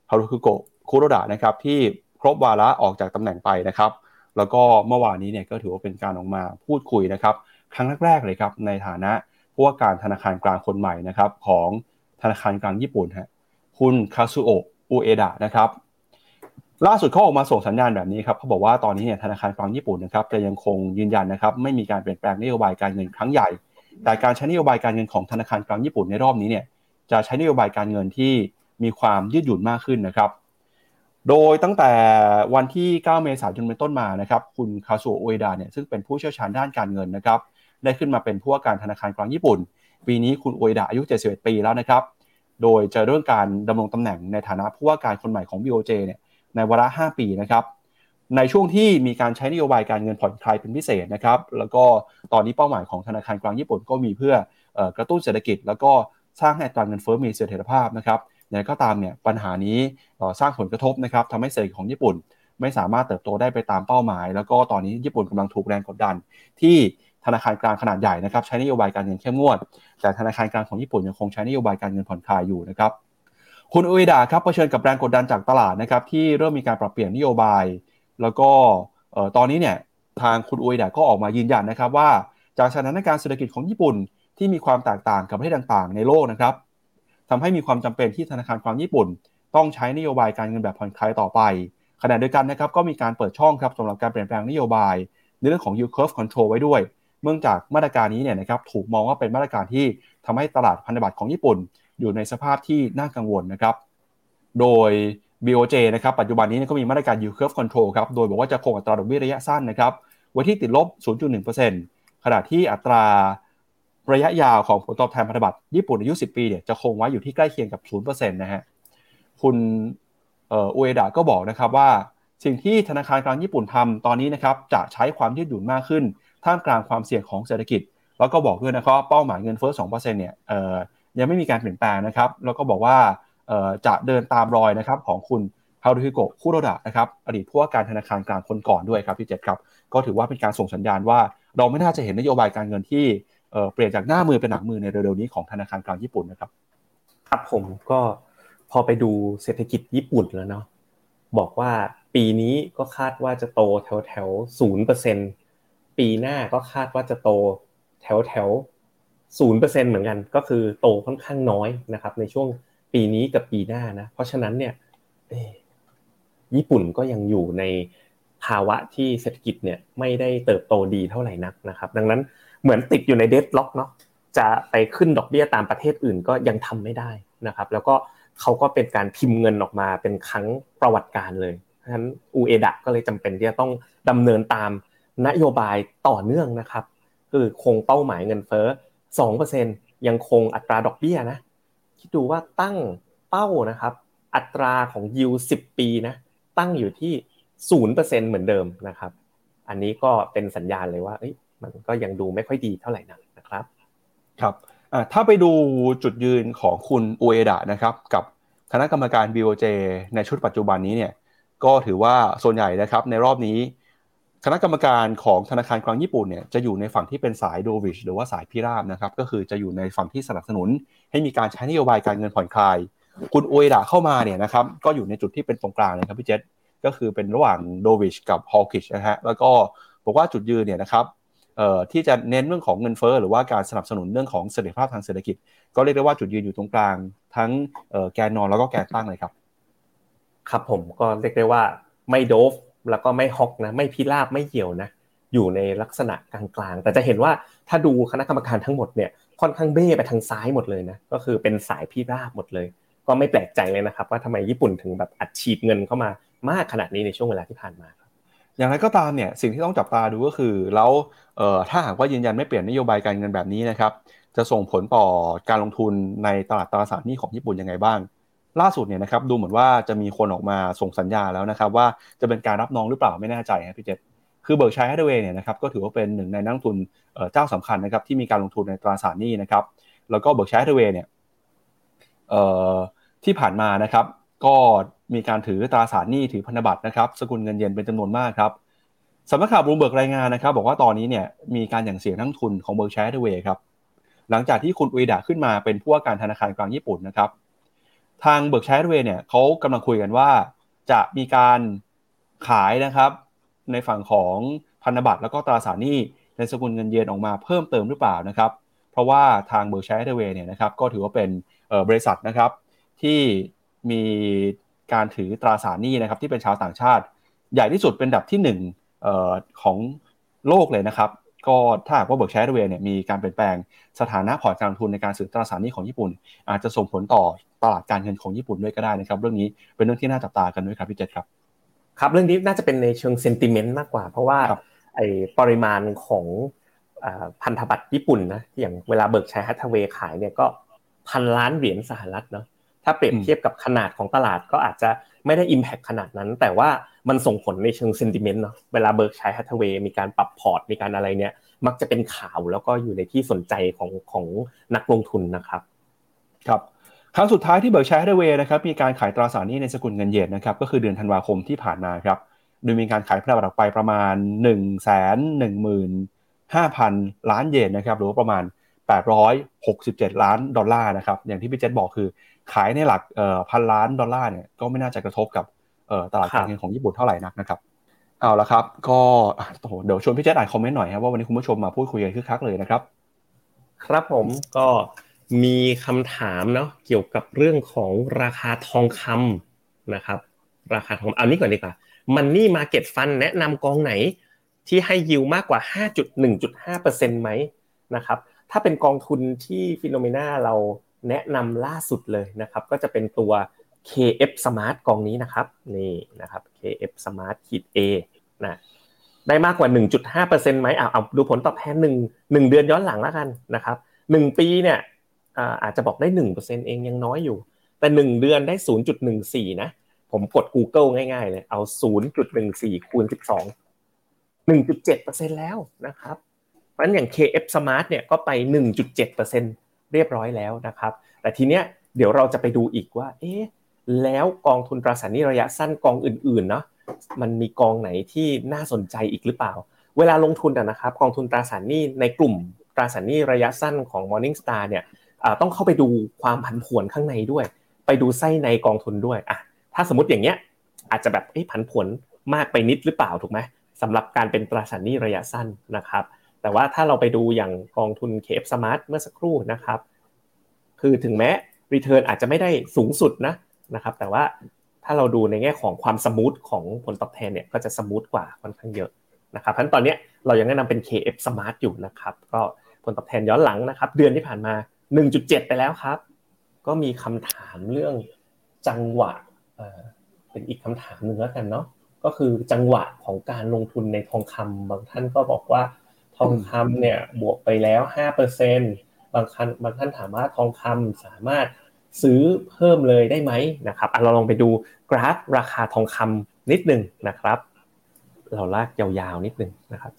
B: ฮารุคุโกะคุโรดะนะครับที่ครบวาระออกจากตำแหน่งไปนะครับ แล้วก็เมื่อวานนี้เนี่ยก็ถือว่าเป็นการออกมาพูดคุยนะครับ ครั้งแรกๆเลยครับในฐานะผู้ว่าการธนาคารกลางคนใหม่นะครับของธนาคารกลางญี่ปุ่นฮะคุณคาซุโอะอุเอดะนะครับล่าสุดเขาออกมาส่งสัญญาณแบบนี้ครับเขาบอกว่าตอนนี้เนี่ยธนาคารกลางญี่ปุ่นนะครับจะยังคงยืนยันนะครับไม่มีการเปลี่ยนแปลงนโยบายการเงินครั้งใหญ่ แต่การใช้นโยบายการเงินของธนาคารกลางญี่ปุ่นในรอบนี้เนี่ยจะใช้นโยบายการเงินที่มีความยืดหยุ่นมากขึ้นนะครับ โดยตั้งแต่วันที่ 9 เมษายนเป็นต้นมานะครับ คุณคาสุโอเอดาเนี่ยซึ่งเป็นผู้เชี่ยวชาญด้านการเงินนะครับ ได้ขึ้นมาเป็นผู้ว่าการธนาคารกลางญี่ปุ่น ปีนี้คุณโอเอดาอายุ 71 ปีแล้วนะครับ โดยจะเริ่มการดำรงตำแหน่งในฐานะผู้ว่าการคนใหม่ของ BOJ เนี่ยในวาระ 5 ปีนะครับ ในช่วงที่มีการใช้นโยบายการเงินผ่อนคลายเป็นพิเศษนะครับ แล้วก็ตอนนี้เป้าหมายของธนาคารกลางญี่ปุ่นก็มีเพื่อกระตุ้นเศรษฐกิจ แล้วก็สร้างให้อัตราเงินเฟ้อมีเสถียรภาพนะครับ อย่างไรก็ตามเนี่ยปัญหานี้สร้างผลกระทบนะครับทำให้เศรษฐกิจของญี่ปุ่น ไม่สามารถเติบโตได้ไปตามเป้าหมาย แล้วก็ตอนนี้ญี่ปุ่นกำลังถูกแรงกดดัน ที่ธนาคารกลางขนาดใหญ่นะครับใช้นโยบายการเงินเข้มงวด แต่ธนาคารกลางของญี่ปุ่นยังคงใช้นโยบายการเงินผ่อนคลายอยู่นะครับคุณอุยดาครับเผชิญกับแรงกดดันจากตลาดนะครับที่เริ่มมีการปรับเปลี่ยนนโยบาย แล้วก็ตอนนี้เนี่ยทางคุณอุยดาก็ออกมายืนยันนะครับว่า จากสถานการณ์เศรษฐกิจของญี่ปุ่นที่มีความแตกต่างกับประเทศต่างๆ ในโลกนะครับ ทำให้มีความจำเป็นที่ธนาคารกลางญี่ปุ่น ต้องใช้นโยบายการเงินแบบผ่อนคลายต่อไปขณะเดียวกันนะครับก็มีการเปิดช่องครับสำหรับการเปลี่ยนแปลงนโยบาย ในเรื่องของ yield curve control ไว้ด้วยเนื่องจากมาตรการนี้เนี่ยนะครับถูกมองว่าเป็นมาตรการที่ทำให้ตลาดพันธบัตรของญี่ปุ่น อยู่ในสภาพที่น่ากังวลนะครับโดย BOJ นะครับปัจจุบันนี้ก็มีมาตรการ yield curve control ครับโดยบอกว่าจะคงอัตราดอกเบี้ยระยะสั้นนะครับไว้ที่ติดลบ 0.1%ขณะที่อัตรา ระยะยาวของผลตอบแทนพันธบัตรญี่ปุ่นอายุ 10 ปีเนี่ยจะคงไว้อยู่ที่ใกล้เคียงกับ 0%นะฮะ คุณอุเอดะก็บอกนะครับว่า สิ่งที่ธนาคารกลางญี่ปุ่นทำตอนนี้นะครับจะใช้ความยืดหยุ่นมากขึ้น ท่ามกลางความเสี่ยงของเศรษฐกิจ แล้วก็บอกด้วยนะครับเป้าหมายเงินเฟ้อ2%เนี่ยเอ่อยังไม่มีการเปลี่ยนแปลงนะครับ แล้วก็บอกว่าจะเดินตามรอยนะครับของคุณฮารุฮิโกะคุโรดะนะครับอดีตผู้ว่าการธนาคารกลางคนก่อนด้วยครับพี่เจษครับก็ถือว่าเป็นการส่งสัญญาณว่า เราไม่น่าจะเห็นนโยบายการเงินที่ เปลี่ยนจากหน้ามือเป็นหลังมือในเร็วๆนี้ของธนาคารกลางญี่ปุ่นนะครับ
C: ครับผมก็พอไปดูเศรษฐกิจญี่ปุ่นแล้วเนาะบอกว่าปีนี้ก็คาดว่าจะโตแถวแถวศูนย์เปอร์เซ็นปีหน้าก็คาดว่าจะโตแถวแถวศูนย์เปอร์เซ็นเหมือนกัน ก็คือโตค่อนข้างน้อยนะครับ ในช่วงปีนี้กับปีหน้านะ เพราะฉะนั้นเนี่ยญี่ปุ่นก็ยังอยู่ในภาวะที่เศรษฐกิจเนี่ยไม่ได้เติบโตดีเท่าไหร่นักนะครับ ดังนั้น เหมือนติดอยู่ในเดดล็อกเนาะจะไปขึ้นดอกเบี้ยตามประเทศอื่นก็ยังทำไม่ได้นะครับแล้วก็เขาก็เป็นการพิมพ์เงินออกมาเป็นครั้งประวัติการเลยฉะนั้นอูเอดะก็เลยจำเป็นที่จะต้องดำเนินตามนโยบายต่อเนื่องนะครับคือคงเป้าหมายเงินเฟ้อ2%ยังคงอัตราดอกเบี้ยนะคิดดูว่าตั้งเป้านะครับ อัตราของยิวสิบปีนะตั้งอยู่ที่ศูนเปอร์เซ็นเหมือนเดิมนะครับ อันนี้ก็เป็นสัญญาณเลยว่า มันก็ยังดูไม่ค่อยดีเท่าไหร่นักนะครับ
B: ครับถ้าไปดูจุดยืนของคุณอเอดะนะครับ กับคณะกรรมการ BOJ ในชุดปัจจุบันนี้เนี่ยก็ถือว่าส่วนใหญ่นะครับในรอบนี้ คณะกรรมการของธนาคารกลางญี่ปุ่นเนี่ยจะอยู่ในฝั่งที่เป็นสายโดวิชหรือว่าสายพิราบนะครับก็คือจะอยู่ในฝั่งที่สนับสนุน ให้มีการใช้นโยบายการเงินผ่อนคลาย คุณอเอดะเข้ามาเนี่ยนะครับก็อยู่ในจุดที่เป็นตรงกลางนะครับพี่เจษก็คือเป็นระหว่างโดวิชกับฮอลคิชนะฮะแล้วก็บอกว่าจุดยืนเนี่ยนะครับ ที่จะเน้นเรื่องของเงินเฟ้อหรือว่าการสนับสนุนเรื่องของเสถียรภาพทางเศรษฐกิจ ก็เรียกได้ว่าจุดยืนอยู่ตรงกลาง ทั้งแกนนอนแล้วก็แกนตั้งเลยครับ
C: ครับผมก็เรียกได้ว่าไม่โดฟแล้วก็ไม่ฮอกนะไม่พิราบไม่เหี่ยวนะอยู่ในลักษณะกลางๆ แต่จะเห็นว่าถ้าดูคณะกรรมการทั้งหมดเนี่ยค่อนข้างเบ้ไปทางซ้ายหมดเลยนะก็คือเป็นสายพิราบหมดเลย ก็ไม่แปลกใจเลยนะครับ ว่าทำไมญี่ปุ่นถึงแบบอัดฉีดเงินเข้ามามากขนาดนี้ในช่วงเวลาที่ผ่านมา
B: อย่างไรก็ตามเนี่ยสิ่งที่ต้องจับตาดูก็คือ แล้วถ้าหากว่ายืนยันไม่เปลี่ยนนโยบายการเงินแบบนี้นะครับจะส่งผลต่อการลงทุนในตลาดตราสารหนี้ของญี่ปุ่นยังไงบ้าง ล่าสุดเนี่ยนะครับดูเหมือนว่าจะมีคนออกมาส่งสัญญาณแล้วนะครับว่าจะเป็นการรับน้องหรือเปล่าไม่แน่ใจครับพี่เจษคือ Berkshire Hathaway เนี่ยนะครับก็ถือว่าเป็นหนึ่งในนักลงทุนเจ้าสำคัญนะครับที่มีการลงทุนในตราสารหนี้นะครับแล้วก็ Berkshire Hathaway เนี่ยที่ผ่านมานะครับก็ มีการถือตราสารหนี้ถือพันธบัตรนะครับสกุลเงินเยนเป็นจำนวนมากครับสำนักข่าวบลูเบิร์กรายงานนะครับ บอกว่าตอนนี้เนี่ยมีการหยั่งเสียงนักลงทุนของ Berkshire Hathaway ครับหลังจากที่คุณอุเอดะขึ้นมาเป็นผู้ว่าการธนาคารกลางญี่ปุ่นนะครับ ทาง Berkshire Hathaway เนี่ยเขากำลังคุยกันว่า จะมีการขายนะครับ ในฝั่งของพันธบัตรแล้วก็ตราสารหนี้ในสกุลเงินเยนออกมาเพิ่มเติมหรือเปล่านะครับ เพราะว่าทาง Berkshire Hathaway เนี่ยนะครับก็ถือว่าเป็นบริษัทนะครับที่มี การถือตราสารหนี้นะครับที่เป็นชาวต่างชาติ ใหญ่ที่สุดเป็นอันดับที่ 1 เออของโลกเลยนะครับ ก็ถ้าหากว่า Berkshire Hathaway เนี่ยมีการเปลี่ยนแปลงสถานะพอร์ตการลงทุนในการซื้อตราสารหนี้ของญี่ปุ่น อาจจะส่งผลต่อตลาดการเงินของญี่ปุ่นด้วยก็ได้นะครับ เรื่องนี้เป็นเรื่องที่น่าจับตากันด้วยครับพี่เจษครับ
C: ครับเรื่องนี้น่าจะเป็นในเชิง sentimentนต์มากกว่า เพราะว่าไอ้ปริมาณของพันธบัตรญี่ปุ่นนะอย่างเวลา Berkshire Hathaway ขายเนี่ยก็พันล้านเหรียญสหรัฐเนาะ ถ้าเปรียบเทียบกับขนาดของตลาดก็อาจจะไม่ได้ impact ขนาดนั้น แต่ว่ามันส่งผลในเชิง sentiment เนาะเวลา Berkshire Hathaway มีการปรับพอร์ตมีการอะไรเนี่ย มักจะเป็นข่าวแล้วก็อยู่ในที่สนใจของของนักลงทุนนะครับ
B: ครับครั้งสุดท้ายที่ Berkshire Hathaway นะครับมีการขายตราสารหนี้ในสกุลเงินเยนนะครับก็คือเดือนธันวาคมที่ผ่านมาครับโดยมีการขายพันธบัตรออกไปประมาณหนึ่งแสนหนึ่งหมื่นห้าพันล้านเยนนะครับหรือว่าประมาณ 867 ล้านดอลลาร์นะครับอย่างที่พี่เจษบอกคือ ขายในหลักพันล้านดอลลาร์เนี่ยก็ไม่น่าจะกระทบกับตลาดการเงินของญี่ปุ่นเท่าไหร่นักนะครับเอาละครับ ก็เดี๋ยวชวนพี่เจษอ่านคอมเมนต์หน่อยครับว่าวันนี้คุณผู้ชมมาพูดคุยกันคึกคักเลยนะครับ
C: ครับผมก็มีคำถามเนาะเกี่ยวกับเรื่องของราคาทองคำนะครับ ราคาทองเอานี้ก่อนดีกว่าmoney market fund แนะนำกองไหนที่ให้ yield มากกว่า 5.1.5%ไหมนะครับ ถ้าเป็นกองทุนที่ Finnomena เรา แนะนำล่าสุดเลยนะครับ ก็จะเป็นตัว KF Smart กองนี้นะครับนี่นะครับ KF Smart ขีด A นะได้มากกว่า 1.5%ไหมเอาเอาดูผลตอบแทน1 1 เดือนย้อนหลังแล้วกันนะครับ1ปีเนี่ยอาจจะบอกได้ 1%เองยังน้อยอยู่ แต่ 1 เดือนได้ 0.14 นะ ผมกด Google ง่ายๆเลย เอา 0.14 คูณ 12 1.7%แล้วนะครับเพราะฉะนั้นอย่าง KF Smart เนี่ยก็ไป 1.7% เรียบร้อยแล้วนะครับ แต่ทีเนี้ยเดี๋ยวเราจะไปดูอีกว่า เอ๊ะแล้วกองทุนตราสารหนี้ระยะสั้นกองอื่นๆเนาะมันมีกองไหนที่น่าสนใจอีกหรือเปล่า เวลาลงทุนนะครับ กองทุนตราสารหนี้ในกลุ่มตราสารหนี้ระยะสั้นของ Morningstar เนี่ยต้องเข้าไปดูความผันผวนข้างในด้วย ไปดูไส้ในกองทุนด้วยอะถ้าสมมติอย่างเงี้ยอาจจะแบบผันผวนมากไปนิดหรือเปล่าถูกไหมสำหรับการเป็นตราสารหนี้ระยะสั้นนะครับ แต่ว่าถ้าเราไปดูอย่างกองทุน KF Smart เมื่อสักครู่นะครับ คือถึงแม้ return อาจจะไม่ได้สูงสุดนะนะครับ แต่ว่าถ้าเราดูในแง่ของความ smooth ของผลตอบแทนเนี่ยก็จะ smooth กว่าค่อนข้างเยอะนะครับเพราะตอนนี้เรายังแนะนำเป็น KF Smart อยู่นะครับ ก็ผลตอบแทนย้อนหลังนะครับ เดือนที่ผ่านมา 1.7 ไปแล้วครับ ก็มีคำถามเรื่องจังหวะเป็นอีกคำถามหนึ่งแล้วกันเนาะก็คือจังหวะของการลงทุนในทองคำบางท่านก็บอกว่า ทองคำเนี่ยบวกไปแล้วห้าเปอร์เซ็นบางท่านบางท่านถามว่าทองคำสามารถซื้อเพิ่มเลยได้ไหมนะครับเราลองไปดูกราฟราคาทองคำนิดหนึ่งนะครับ เราลากยาวๆนิดหนึ่งนะครับ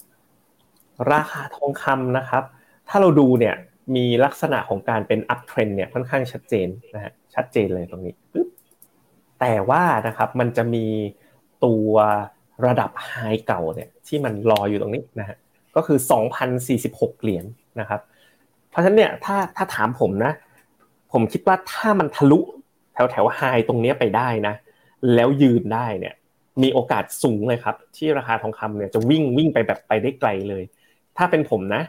C: ราคาทองคำนะครับ ถ้าเราดูเนี่ยมีลักษณะของการเป็น uptrend เนี่ยค่อนข้างชัดเจนนะฮะชัดเจนเลยตรงนี้ปึ๊บแต่ว่านะครับมันจะมีตัวระดับ high เก่าเนี่ยที่มันรออยู่ตรงนี้นะฮะ ก็คือ 2,046 เหรียญนะครับ เพราะฉะนั้นเนี่ยถ้าถ้าถามผมนะ ผมคิดว่าถ้ามันทะลุแถวแถว highตรงนี้ไปได้นะ แล้วยืนได้เนี่ย มีโอกาสสูงเลยครับ ที่ราคาทองคำเนี่ยจะวิ่งวิ่งไปแบบไปได้ไกลเลย ถ้าเป็นผมนะ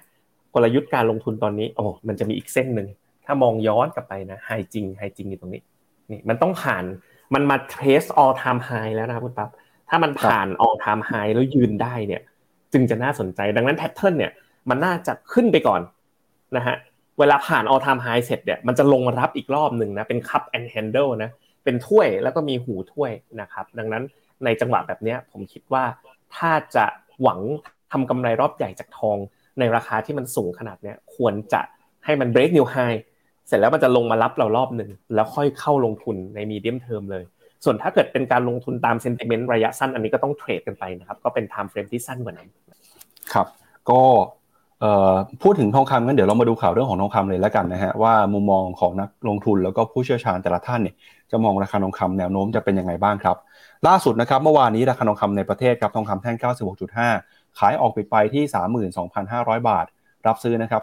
C: กลยุทธ์การลงทุนตอนนี้โอ้มันจะมีอีกเส้นหนึ่งถ้ามองย้อนกลับไปนะไฮจริงไฮจริงอยู่ตรงนี้นี่มันต้องผ่านมันมา trace all time high แล้วนะครับคุณปั๊บถ้ามันผ่าน all time high แล้วยืนได้เนี่ย จึงจะน่าสนใจ ดังนั้นแพทเทิร์นเนี่ยมันน่าจะขึ้นไปก่อนนะฮะเวลาผ่าน all time high เสร็จเนี่ยมันจะลงมารับอีกรอบหนึ่งนะเป็น cup and handle นะเป็นถ้วยแล้วก็มีหูถ้วยนะครับ ดังนั้นในจังหวะแบบนี้ผมคิดว่าถ้าจะหวังทำกำไรรอบใหญ่จากทอง ในราคาที่มันสูงขนาดเนี้ยควรจะให้มัน break new high เสร็จแล้วมันจะลงมารับเรารอบหนึ่งแล้วค่อยเข้าลงทุนใน medium term เลย ส่วนถ้าเกิดเป็นการลงทุนตาม sentiment ระยะสั้นอันนี้ก็ต้องเทรดกันไปนะครับก็เป็น time frame ที่สั้นกว่านั้น
B: ครับ ก็พูดถึงทองคำงั้นเดี๋ยวเรามาดูข่าวเรื่องของทองคำเลยแล้วกันนะฮะว่ามุมมองของนักลงทุนแล้วก็ผู้เชี่ยวชาญแต่ละท่านเนี่ยจะมองราคาทองคำแนวโน้มจะเป็นยังไงบ้างครับ ล่าสุดนะครับเมื่อวานนี้ราคาทองคำในประเทศครับทองคำแท่ง 96.5 ขายออกปิดไปที่ 32,500 บาท รับซื้อนะครับ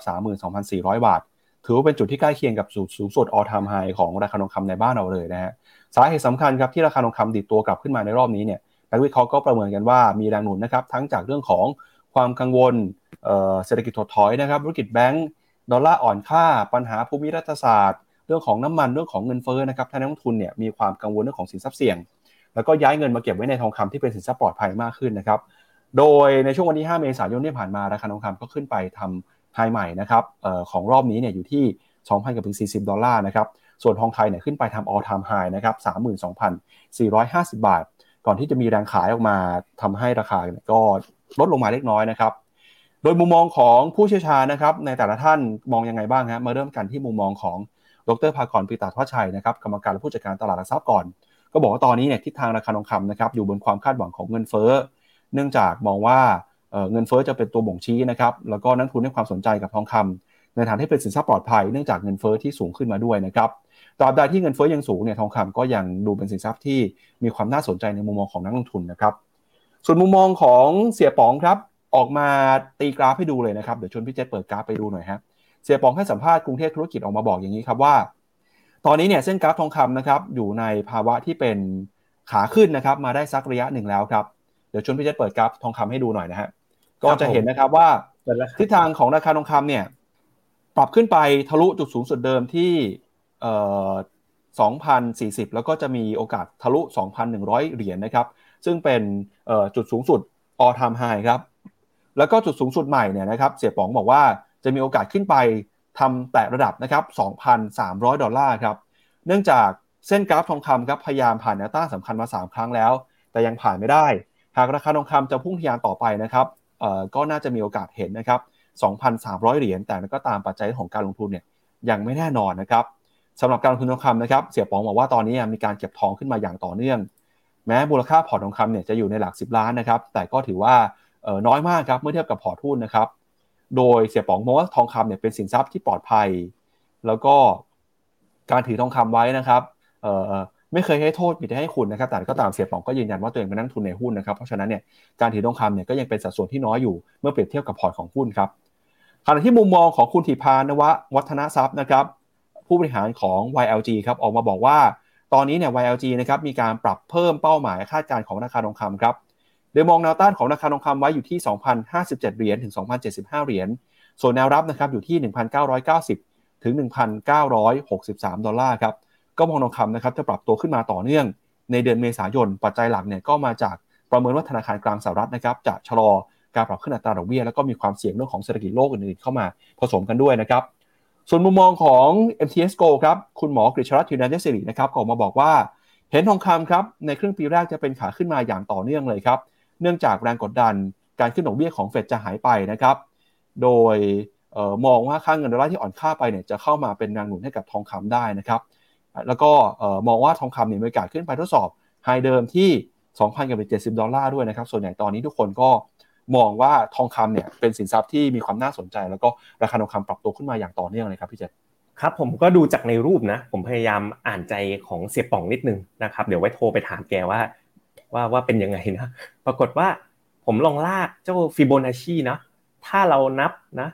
B: 32,400 บาท ถือว่าเป็นจุดที่ใกล้เคียงกับสูงสุด all time high ของราคาทองคำในบ้านเราเลยนะฮะ สาเหตุสำคัญครับที่ราคาทองคำดิดตัวกลับขึ้นมาในรอบนี้เนี่ยนักวิเคราะห์ก็ประเมินกันว่ามีแรงหนุนนะครับทั้งจากเรื่องของความกังวลเศรษฐกิจถดถอยนะครับธุรกิจแบงก์ดอลลาร์อ่อนค่า ปัญหาภูมิรัฐศาสตร์ เรื่องของน้ำมันเรื่องของเงินเฟ้อนะครับท่านนักลงทุนเนี่ยมีความกังวลเรื่องของสินทรัพย์เสี่ยง แล้วก็ย้ายเงินมาเก็บไว้ในทองคำที่เป็นสินทรัพย์ปลอดภัยมากขึ้นนะครับโดยในช่วงวันที่ 5 เมษายนที่ผ่านมาราคาทองคำก็ขึ้นไปทำไฮใหม่นะครับออของรอบนี้เนี่ยอยู่ที่2,000กับถึง40 ดอลลาร์นะครับ ส่วนทองไทยเนี่ยขึ้นไปทำ all time high นะครับ32,450 บาท ก่อนที่จะมีแรงขายออกมาทำให้ราคาก็ลดลงมาเล็กน้อยนะครับ โดยมุมมองของผู้เชี่ยวชาญนะครับ ในแต่ละท่านมองยังไงบ้างฮะมาเริ่มกันที่มุมมองของดรภากรปิตาทวชัยนะครับกรรมการและผู้จัดการตลาดหลักทรัพย์ก่อน ก็บอกว่าตอนนี้เนี่ยทิศทางราคาทองคำนะครับอยู่บนความคาดหวังของเงินเฟ้อ เนื่องจากมองว่าเงินเฟ้อจะเป็นตัวบ่งชี้นะครับแล้วก็นักทุนให้ความสนใจกับทองคำในฐานที่เป็นสินทรัพย์ปลอดภัยเนื่องจากเงินเฟ้อที่สูงขึ้นมาด้วยนะครับ ตราบใดที่เงินเฟ้อยังสูงเนี่ยทองคำก็ยังดูเป็นสินทรัพย์ที่มีความน่าสนใจในมุมมองของนักลงทุนนะครับ ส่วนมุมมองของเสียป๋องครับออกมาตีกราฟให้ดูเลยนะครับเดี๋ยวชวนพี่เจษเปิดกราฟไปดูหน่อยครับเสียป๋องให้สัมภาษณ์กรุงเทพธุรกิจออกมาบอกอย่างนี้ครับว่า ตอนนี้เนี่ยเส้นกราฟทองคำนะครับอยู่ในภาวะที่เป็นขาขึ้นนะครับมาได้สักระยะหนึ่งแล้วครับเดี๋ยวชวนพี่เจษเปิดกราฟทองคำให้ดูหน่อยนะฮะก็จะเห็นนะครับว่าทิศทางของราคาทองคำเนี่ยปรับขึ้นไปทะลุจุดสูงสุดเดิมที่เอ่อ 2,040 แล้วก็จะมีโอกาสทะลุ 2,100 เหรียญนะครับ ซึ่งเป็นจุดสูงสุด all time high ครับ แล้วก็จุดสูงสุดใหม่เนี่ยนะครับ เสียป๋องบอกว่าจะมีโอกาสขึ้นไปทำแตะระดับนะครับ 2,300 ดอลลาร์ครับ เนื่องจากเส้นกราฟทองคำครับพยายามผ่านแนวต้านสำคัญมา 3 ครั้งแล้ว แต่ยังผ่านไม่ได้ หากราคาทองคำจะพุ่งทะยานต่อไปนะครับก็น่าจะมีโอกาสเห็นนะครับ 2,300 เหรียญ แต่ก็ตามปัจจัยของการลงทุนเนี่ยยังไม่แน่นอนนะครับ สำหรับการลงทุนทองคำนะครับเสี่ยป๋องบอกว่าตอนนี้มีการเก็บทองขึ้นมาอย่างต่อเนื่อง แม้มูลค่าพอร์ตทองคำเนี่ยจะอยู่ในหลัก 10 ล้านนะครับแต่ก็ถือว่าน้อยมากครับเมื่อเทียบกับพอร์ตหุ้นนะครับโดยเสี่ยป๋องมองว่าทองคำเนี่ยเป็นสินทรัพย์ที่ปลอดภัย แล้วก็การถือทองคำไว้นะครับไม่เคยให้โทษมีแต่ให้คุณนะครับแต่ก็ตามเสี่ยป๋องก็ยืนยันว่าตัวเองเป็นนักลงทุนในหุ้นนะครับเพราะฉะนั้นเนี่ยการถือทองคำเนี่ยก็ยังเป็นสัดส่วนที่น้อยอยู่เมื่อเปรียบเทียบกับพอร์ตของหุ้นครับขณะที่มุมมองของคุณฐิภานววัฒนทรัพย์นะครับ ผู้บริหารของ YLG ครับออกมาบอกว่า ตอนนี้เนี่ย YLG นะครับมีการปรับเพิ่มเป้าหมายคาดการณ์ของราคาทองคำครับโดยมองแนวต้านของราคาทองคำไว้อยู่ที่ 2,057 เหรียญถึง 2,075 เหรียญส่วนแนวรับนะครับอยู่ที่ 1,990 ถึง 1,963 ดอลลาร์ครับก็มองทองคำนะครับจะปรับตัวขึ้นมาต่อเนื่องในเดือนเมษายน ปัจจัยหลักเนี่ยก็มาจากประเมินว่าธนาคารกลางสหรัฐนะครับจะชะลอการปรับขึ้นอัตราดอกเบี้ยแล้วก็มีความเสี่ยงเรื่องของเศรษฐกิจโลกอื่นๆเข้ามาผสมกันด้วยนะครับ ส่วนมุมมองของ MTS Go ครับ คุณหมอกฤษรัตน์ยูนันเจสิรินะครับออกมาบอกว่า เห็นทองคำครับ ในครึ่งปีแรกจะเป็นขาขึ้นมาอย่างต่อเนื่องเลยครับ เนื่องจากแรงกดดันการขึ้นดอกเบี้ยของเฟดจะหายไปนะครับ โดยออมองว่าค่างเงินดอลลาร์ที่อ่อนค่าไปเนี่ยจะเข้ามาเป็นแรงหนุนให้กับทองคำได้นะครับ แล้วก็มองว่าทองคำเนี่ยมีโอกาสขึ้นไปทดสอบไฮเดิมที่ 2,070 ดอลลาร์ด้วยนะครับ ส่วนใหญ่ตอนนี้ทุกคนก็ มองว่าทองคำเนี่ยเป็นสินทรัพย์ที่มีความน่าสนใจ แล้วก็ราคาทองคำปรับตัวขึ้นมาอย่างต่อเนื่องเลยครับพี่เจษ
C: ครับผมก็ดูจากในรูปนะ ผมพยายามอ่านใจของเสียป่องนิดนึงนะครับเดี๋ยวไว้โทรไปถามแกว่า ว่าว่าเป็นยังไงนะปรากฏว่าผมลองลากเจ้าฟิโบนัชชีนะถ้าเรานับนะ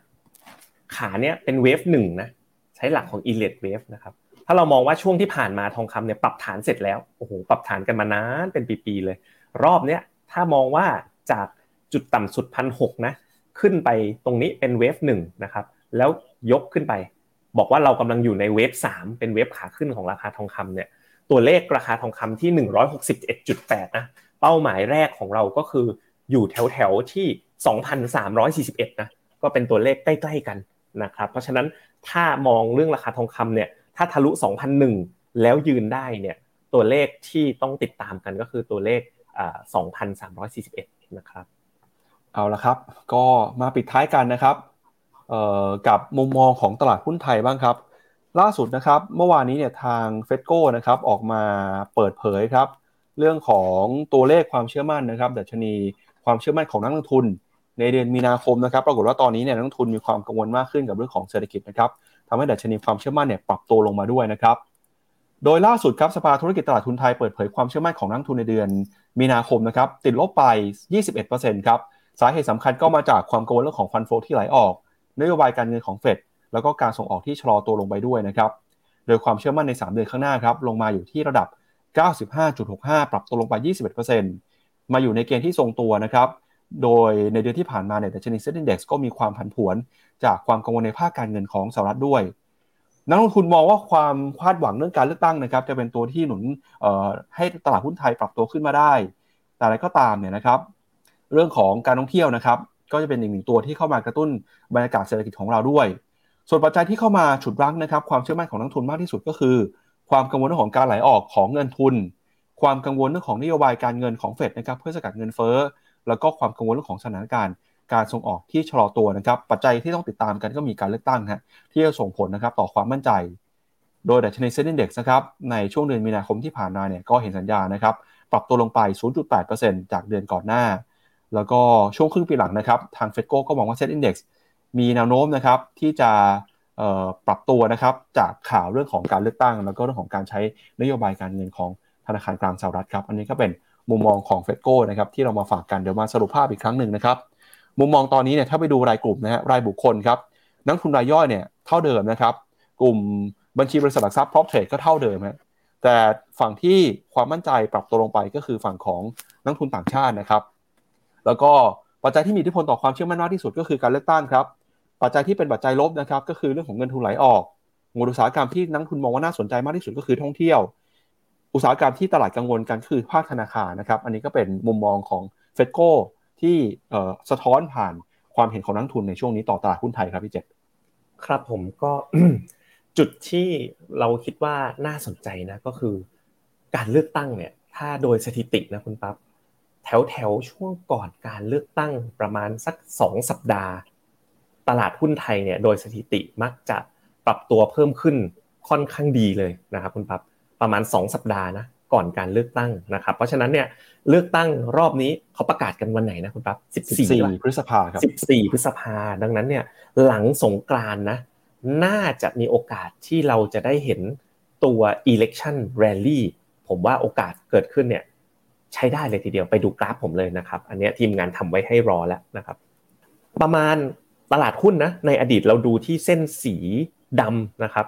C: ขาเนี้ยเป็นเวฟหนึ่งนะใช้หลักของอีเลดเวฟนะครับถ้าเรามองว่าช่วงที่ผ่านมาทองคำเนี่ยปรับฐานเสร็จแล้วโอ้โหปรับฐานกันมานานเป็นปีๆเลย รอบเนี้ยถ้ามองว่าจาก จุดต่ำสุดพันหกนะขึ้นไปตรงนี้เป็นเวฟหนึ่งนะครับแล้วยกขึ้นไป บอกว่าเรากำลังอยู่ในเวฟสามเป็นเวฟขาขึ้นของราคาทองคำเนี่ยตัวเลขราคาทองคำที่หนึ่งร้อยหกสิบเอ็ดจุดแปดนะเป้าหมายแรกของเราก็คืออยู่แถวแถวที่สองพันสามร้อยสี่สิบเอ็ดนะก็เป็นตัวเลขใกล้ๆกันนะครับเพราะฉะนั้นถ้ามองเรื่องราคาทองคำเนี่ยถ้าทะลุ 2,001 แล้วยืนได้เนี่ยตัวเลขที่ต้องติดตามกันก็คือตัวเลข 2,341 นะครับ
B: เอาละครับ ก็มาปิดท้ายกันนะครับกับมุมมองของตลาดหุ้นไทยบ้างครับ ล่าสุดนะครับ เมื่อวานนี้เนี่ยทางเฟดโก้นะครับออกมาเปิดเผยครับ เรื่องของตัวเลขความเชื่อมั่นนะครับดัชนีความเชื่อมั่นของนักลงทุน ในเดือนมีนาคมนะครับ ปรากฏว่าตอนนี้เนี่ยนักลงทุนมีความกังวลมากขึ้นกับเรื่องของเศรษฐกิจนะครับทำให้ดัชนีความเชื่อมั่นเนี่ยปรับตัวลงมาด้วยนะครับ โดยล่าสุดครับสภาธุรกิจตลาดทุนไทยเปิดเผยความเชื่อมั่นของนักทุนในเดือนมีนาคมนะครับติดลบไป 21%ครับ สาเหตุสำคัญก็มาจากความกังวลเรื่องของฟันโฟที่ไหลออกนโยบายการเงินของเฟดแล้วก็การส่งออกที่ชะลอตัวลงไปด้วยนะครับ โดยความเชื่อมั่นใน 3 เดือนข้างหน้าครับลงมาอยู่ที่ระดับ 95.65 ปรับตัวลงไป 21%มาอยู่ในเกณฑ์ที่ทรงตัวนะครับ โดยในเดือนที่ผ่านมาเนี่ยดัชนีเซ็นดิงเด็กก็มีความผันผวน จากความกังวลในภาคการเงินของสหรัฐด้วย นักลงทุนมองว่าความคาดหวังเรื่องการเลือกตั้งนะครับ จะเป็นตัวที่หนุนให้ตลาดหุ้นไทยปรับตัวขึ้นมาได้ แต่อะไรก็ตามเนี่ยนะครับ เรื่องของการท่องเที่ยวนะครับ ก็จะเป็นอีกหนึ่งตัวที่เข้ามากระตุ้นบรรยากาศเศรษฐกิจของเราด้วย ส่วนปัจจัยที่เข้ามาฉุดรั้งนะครับ ความเชื่อมั่นของนักทุนมากที่สุดก็คือ ความกังวลเรื่องของการไหลออกของเงินทุน ความกังวลเรื่องของนโยบายการเงินของเฟดนะครับเพื่อสกัดเงินเฟ้อ แล้วก็ความกังวลเรื่องของสถานการณ์การส่งออกที่ชะลอตัวนะครับ ปัจจัยที่ต้องติดตามกันก็มีการเลือกตั้งฮะที่จะส่งผลนะครับต่อความมั่นใจ โดยดัชนีเซ็นดิ้งเด็กนะครับในช่วงเดือนมีนาคมที่ผ่านมาเนี่ยก็เห็นสัญญาณนะครับปรับตัวลงไป 0.8%จากเดือนก่อนหน้า แล้วก็ช่วงครึ่งปีหลังนะครับ ทาง FETCO ก็มองว่า SET Index มีแนวโน้มนะครับที่จะปรับตัวนะครับจากข่าวเรื่องของการเลือกตั้ง แล้วก็เรื่องของการใช้นโยบายการเงินของธนาคารกลางสหรัฐครับ อันนี้ก็เป็นมุมมองของ FETCO นะครับที่เรามาฝากกันเดี๋ยวมาสรุปภาพอีกครั้งหนึ่งนะครับ มุมมองตอนนี้เนี่ยถ้าไปดูรายกลุ่มนะฮะรายบุคคลครับนักลงทุนรายย่อยเนี่ยเท่าเดิมนะครับ กลุ่มบัญชีบริษัทหลักทรัพย์ prop trade ก็เท่าเดิมฮะแต่ฝั่งที่ความมั่นใจปรับตัวลงไปก็คือฝั่งของนักทุนต่างชาตินะครับ แล้วก็ปัจจัยที่มีอิทธิพลต่อความเชื่อมั่นมากที่สุดก็คือการเลือกตั้งครับ ปัจจัยที่เป็นปัจจัยลบนะครับ ก็คือเรื่องของเงินทุนไหลออกอุตสาหกรรมที่นักทุนมองว่าน่าสนใจมากที่สุดก็คือท่องเที่ยว อุตสาหกรรมที่ตลาดกังวลกันคือภาคธนาคารนะครับ อันนี้ก็เป็นมุมมองของเฟดโก้ที่สะท้อนผ่านความเห็นของนักทุนในช่วงนี้ต่อตลาดหุ้นไทยครับพี่เจษ
C: ครับผมก็จุดที่เราคิดว่าน่าสนใจนะก็คือ การเลือกตั้งเนี่ย ถ้าโดยสถิตินะคุณปั๊บ แถวแถวช่วงก่อนการเลือกตั้งประมาณสักสองสัปดาห์ ตลาดหุ้นไทยเนี่ยโดยสถิติมักจะปรับตัวเพิ่มขึ้นค่อนข้างดีเลยนะครับคุณปั๊บประมาณ 2 สัปดาห์นะก่อนการเลือกตั้งนะครับ เพราะฉะนั้นเนี่ยเลือกตั้งรอบนี้เขาประกาศกันวันไหนนะคุณปั๊บ
B: 14 พฤษภาครับ
C: 14 พฤษภาดังนั้นเนี่ยหลังสงกรานนะน่าจะมีโอกาสที่เราจะได้เห็นตัว election rally ผมว่าโอกาสเกิดขึ้นเนี่ย ใช้ได้เลยทีเดียวไปดูกราฟผมเลยนะครับ อันนี้ทีมงานทำไว้ให้รอแล้วนะครับ ประมาณตลาดหุ้นนะในอดีตเราดูที่เส้นสีดำนะครับ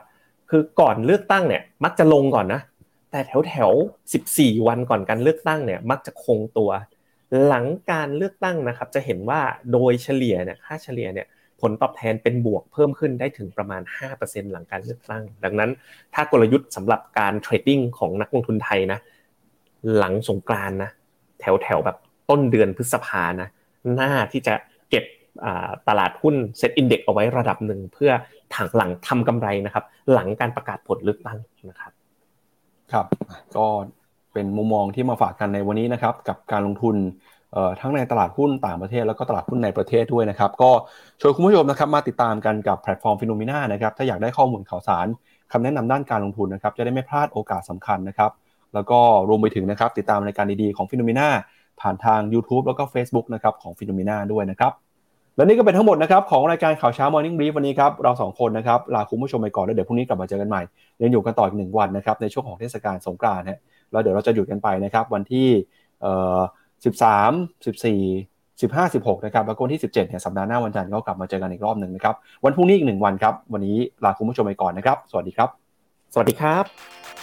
C: คือก่อนเลือกตั้งเนี่ยมักจะลงก่อนนะ แต่แถวแถว14 วันก่อนการเลือกตั้งเนี่ยมักจะคงตัว หลังการเลือกตั้งนะครับ จะเห็นว่าโดยเฉลี่ยเนี่ยค่าเฉลี่ยเนี่ยผลตอบแทนเป็นบวกเพิ่มขึ้นได้ถึงประมาณ 5%หลังการเลือกตั้ง ดังนั้นถ้ากลยุทธ์สำหรับการ trading ของนักลงทุนไทยนะ หลังสงกรานต์นะแถวแถวแบบต้นเดือนพฤษภานะน่าที่จะเก็บตลาดหุ้น SET Index เอาไว้ระดับหนึ่งเพื่อคาดหวังทำกำไรนะครับ หลังการประกาศผลเลือกตั้งนะครับ
B: ครับก็เป็นมุมมองที่มาฝากกันในวันนี้นะครับ กับการลงทุนทั้งในตลาดหุ้นต่างประเทศแล้วก็ตลาดหุ้นในประเทศด้วยนะครับ ก็ชวนคุณผู้ชมนะครับมาติดตามกันกับแพลตฟอร์ม FINNOMENA นะครับถ้าอยากได้ข้อมูลข่าวสารคำแนะนำด้านการลงทุนนะครับ จะได้ไม่พลาดโอกาสสำคัญนะครับ แล้วก็รวมไปถึงนะครับติดตามรายการดีๆของ FINNOMENA ผ่านทาง YouTube แล้วก็ Facebook นะครับของ FINNOMENA ด้วยนะครับและนี่ก็เป็นทั้งหมดนะครับของรายการข่าวเช้า Morning Brief วันนี้ครับเราสองคนนะครับลาคุณผู้ชมไปก่อนแล้วเดี๋ยวพรุ่งนี้กลับมาเจอกันใหม่ยังอยู่กันต่ออีกหนึ่งวันนะครับในช่วงของเทศกาลสงกรานต์ฮะแล้วเดี๋ยวเราจะหยุดกันไปนะครับวันที่เอ่อ13 14 15 16นะครับแล้วก็วันที่17เนี่ยสัปดาห์หน้าวันจันทร์ก็กลับมาเจอกันอีกรอบหนึ่งนะครับวันพรุ่งนี้อีกหนึ่งวันครับวันนี้ลาคุณผู้ชมไปก่อนนะครับ สวัสดีครับ
C: สวัสดีครับ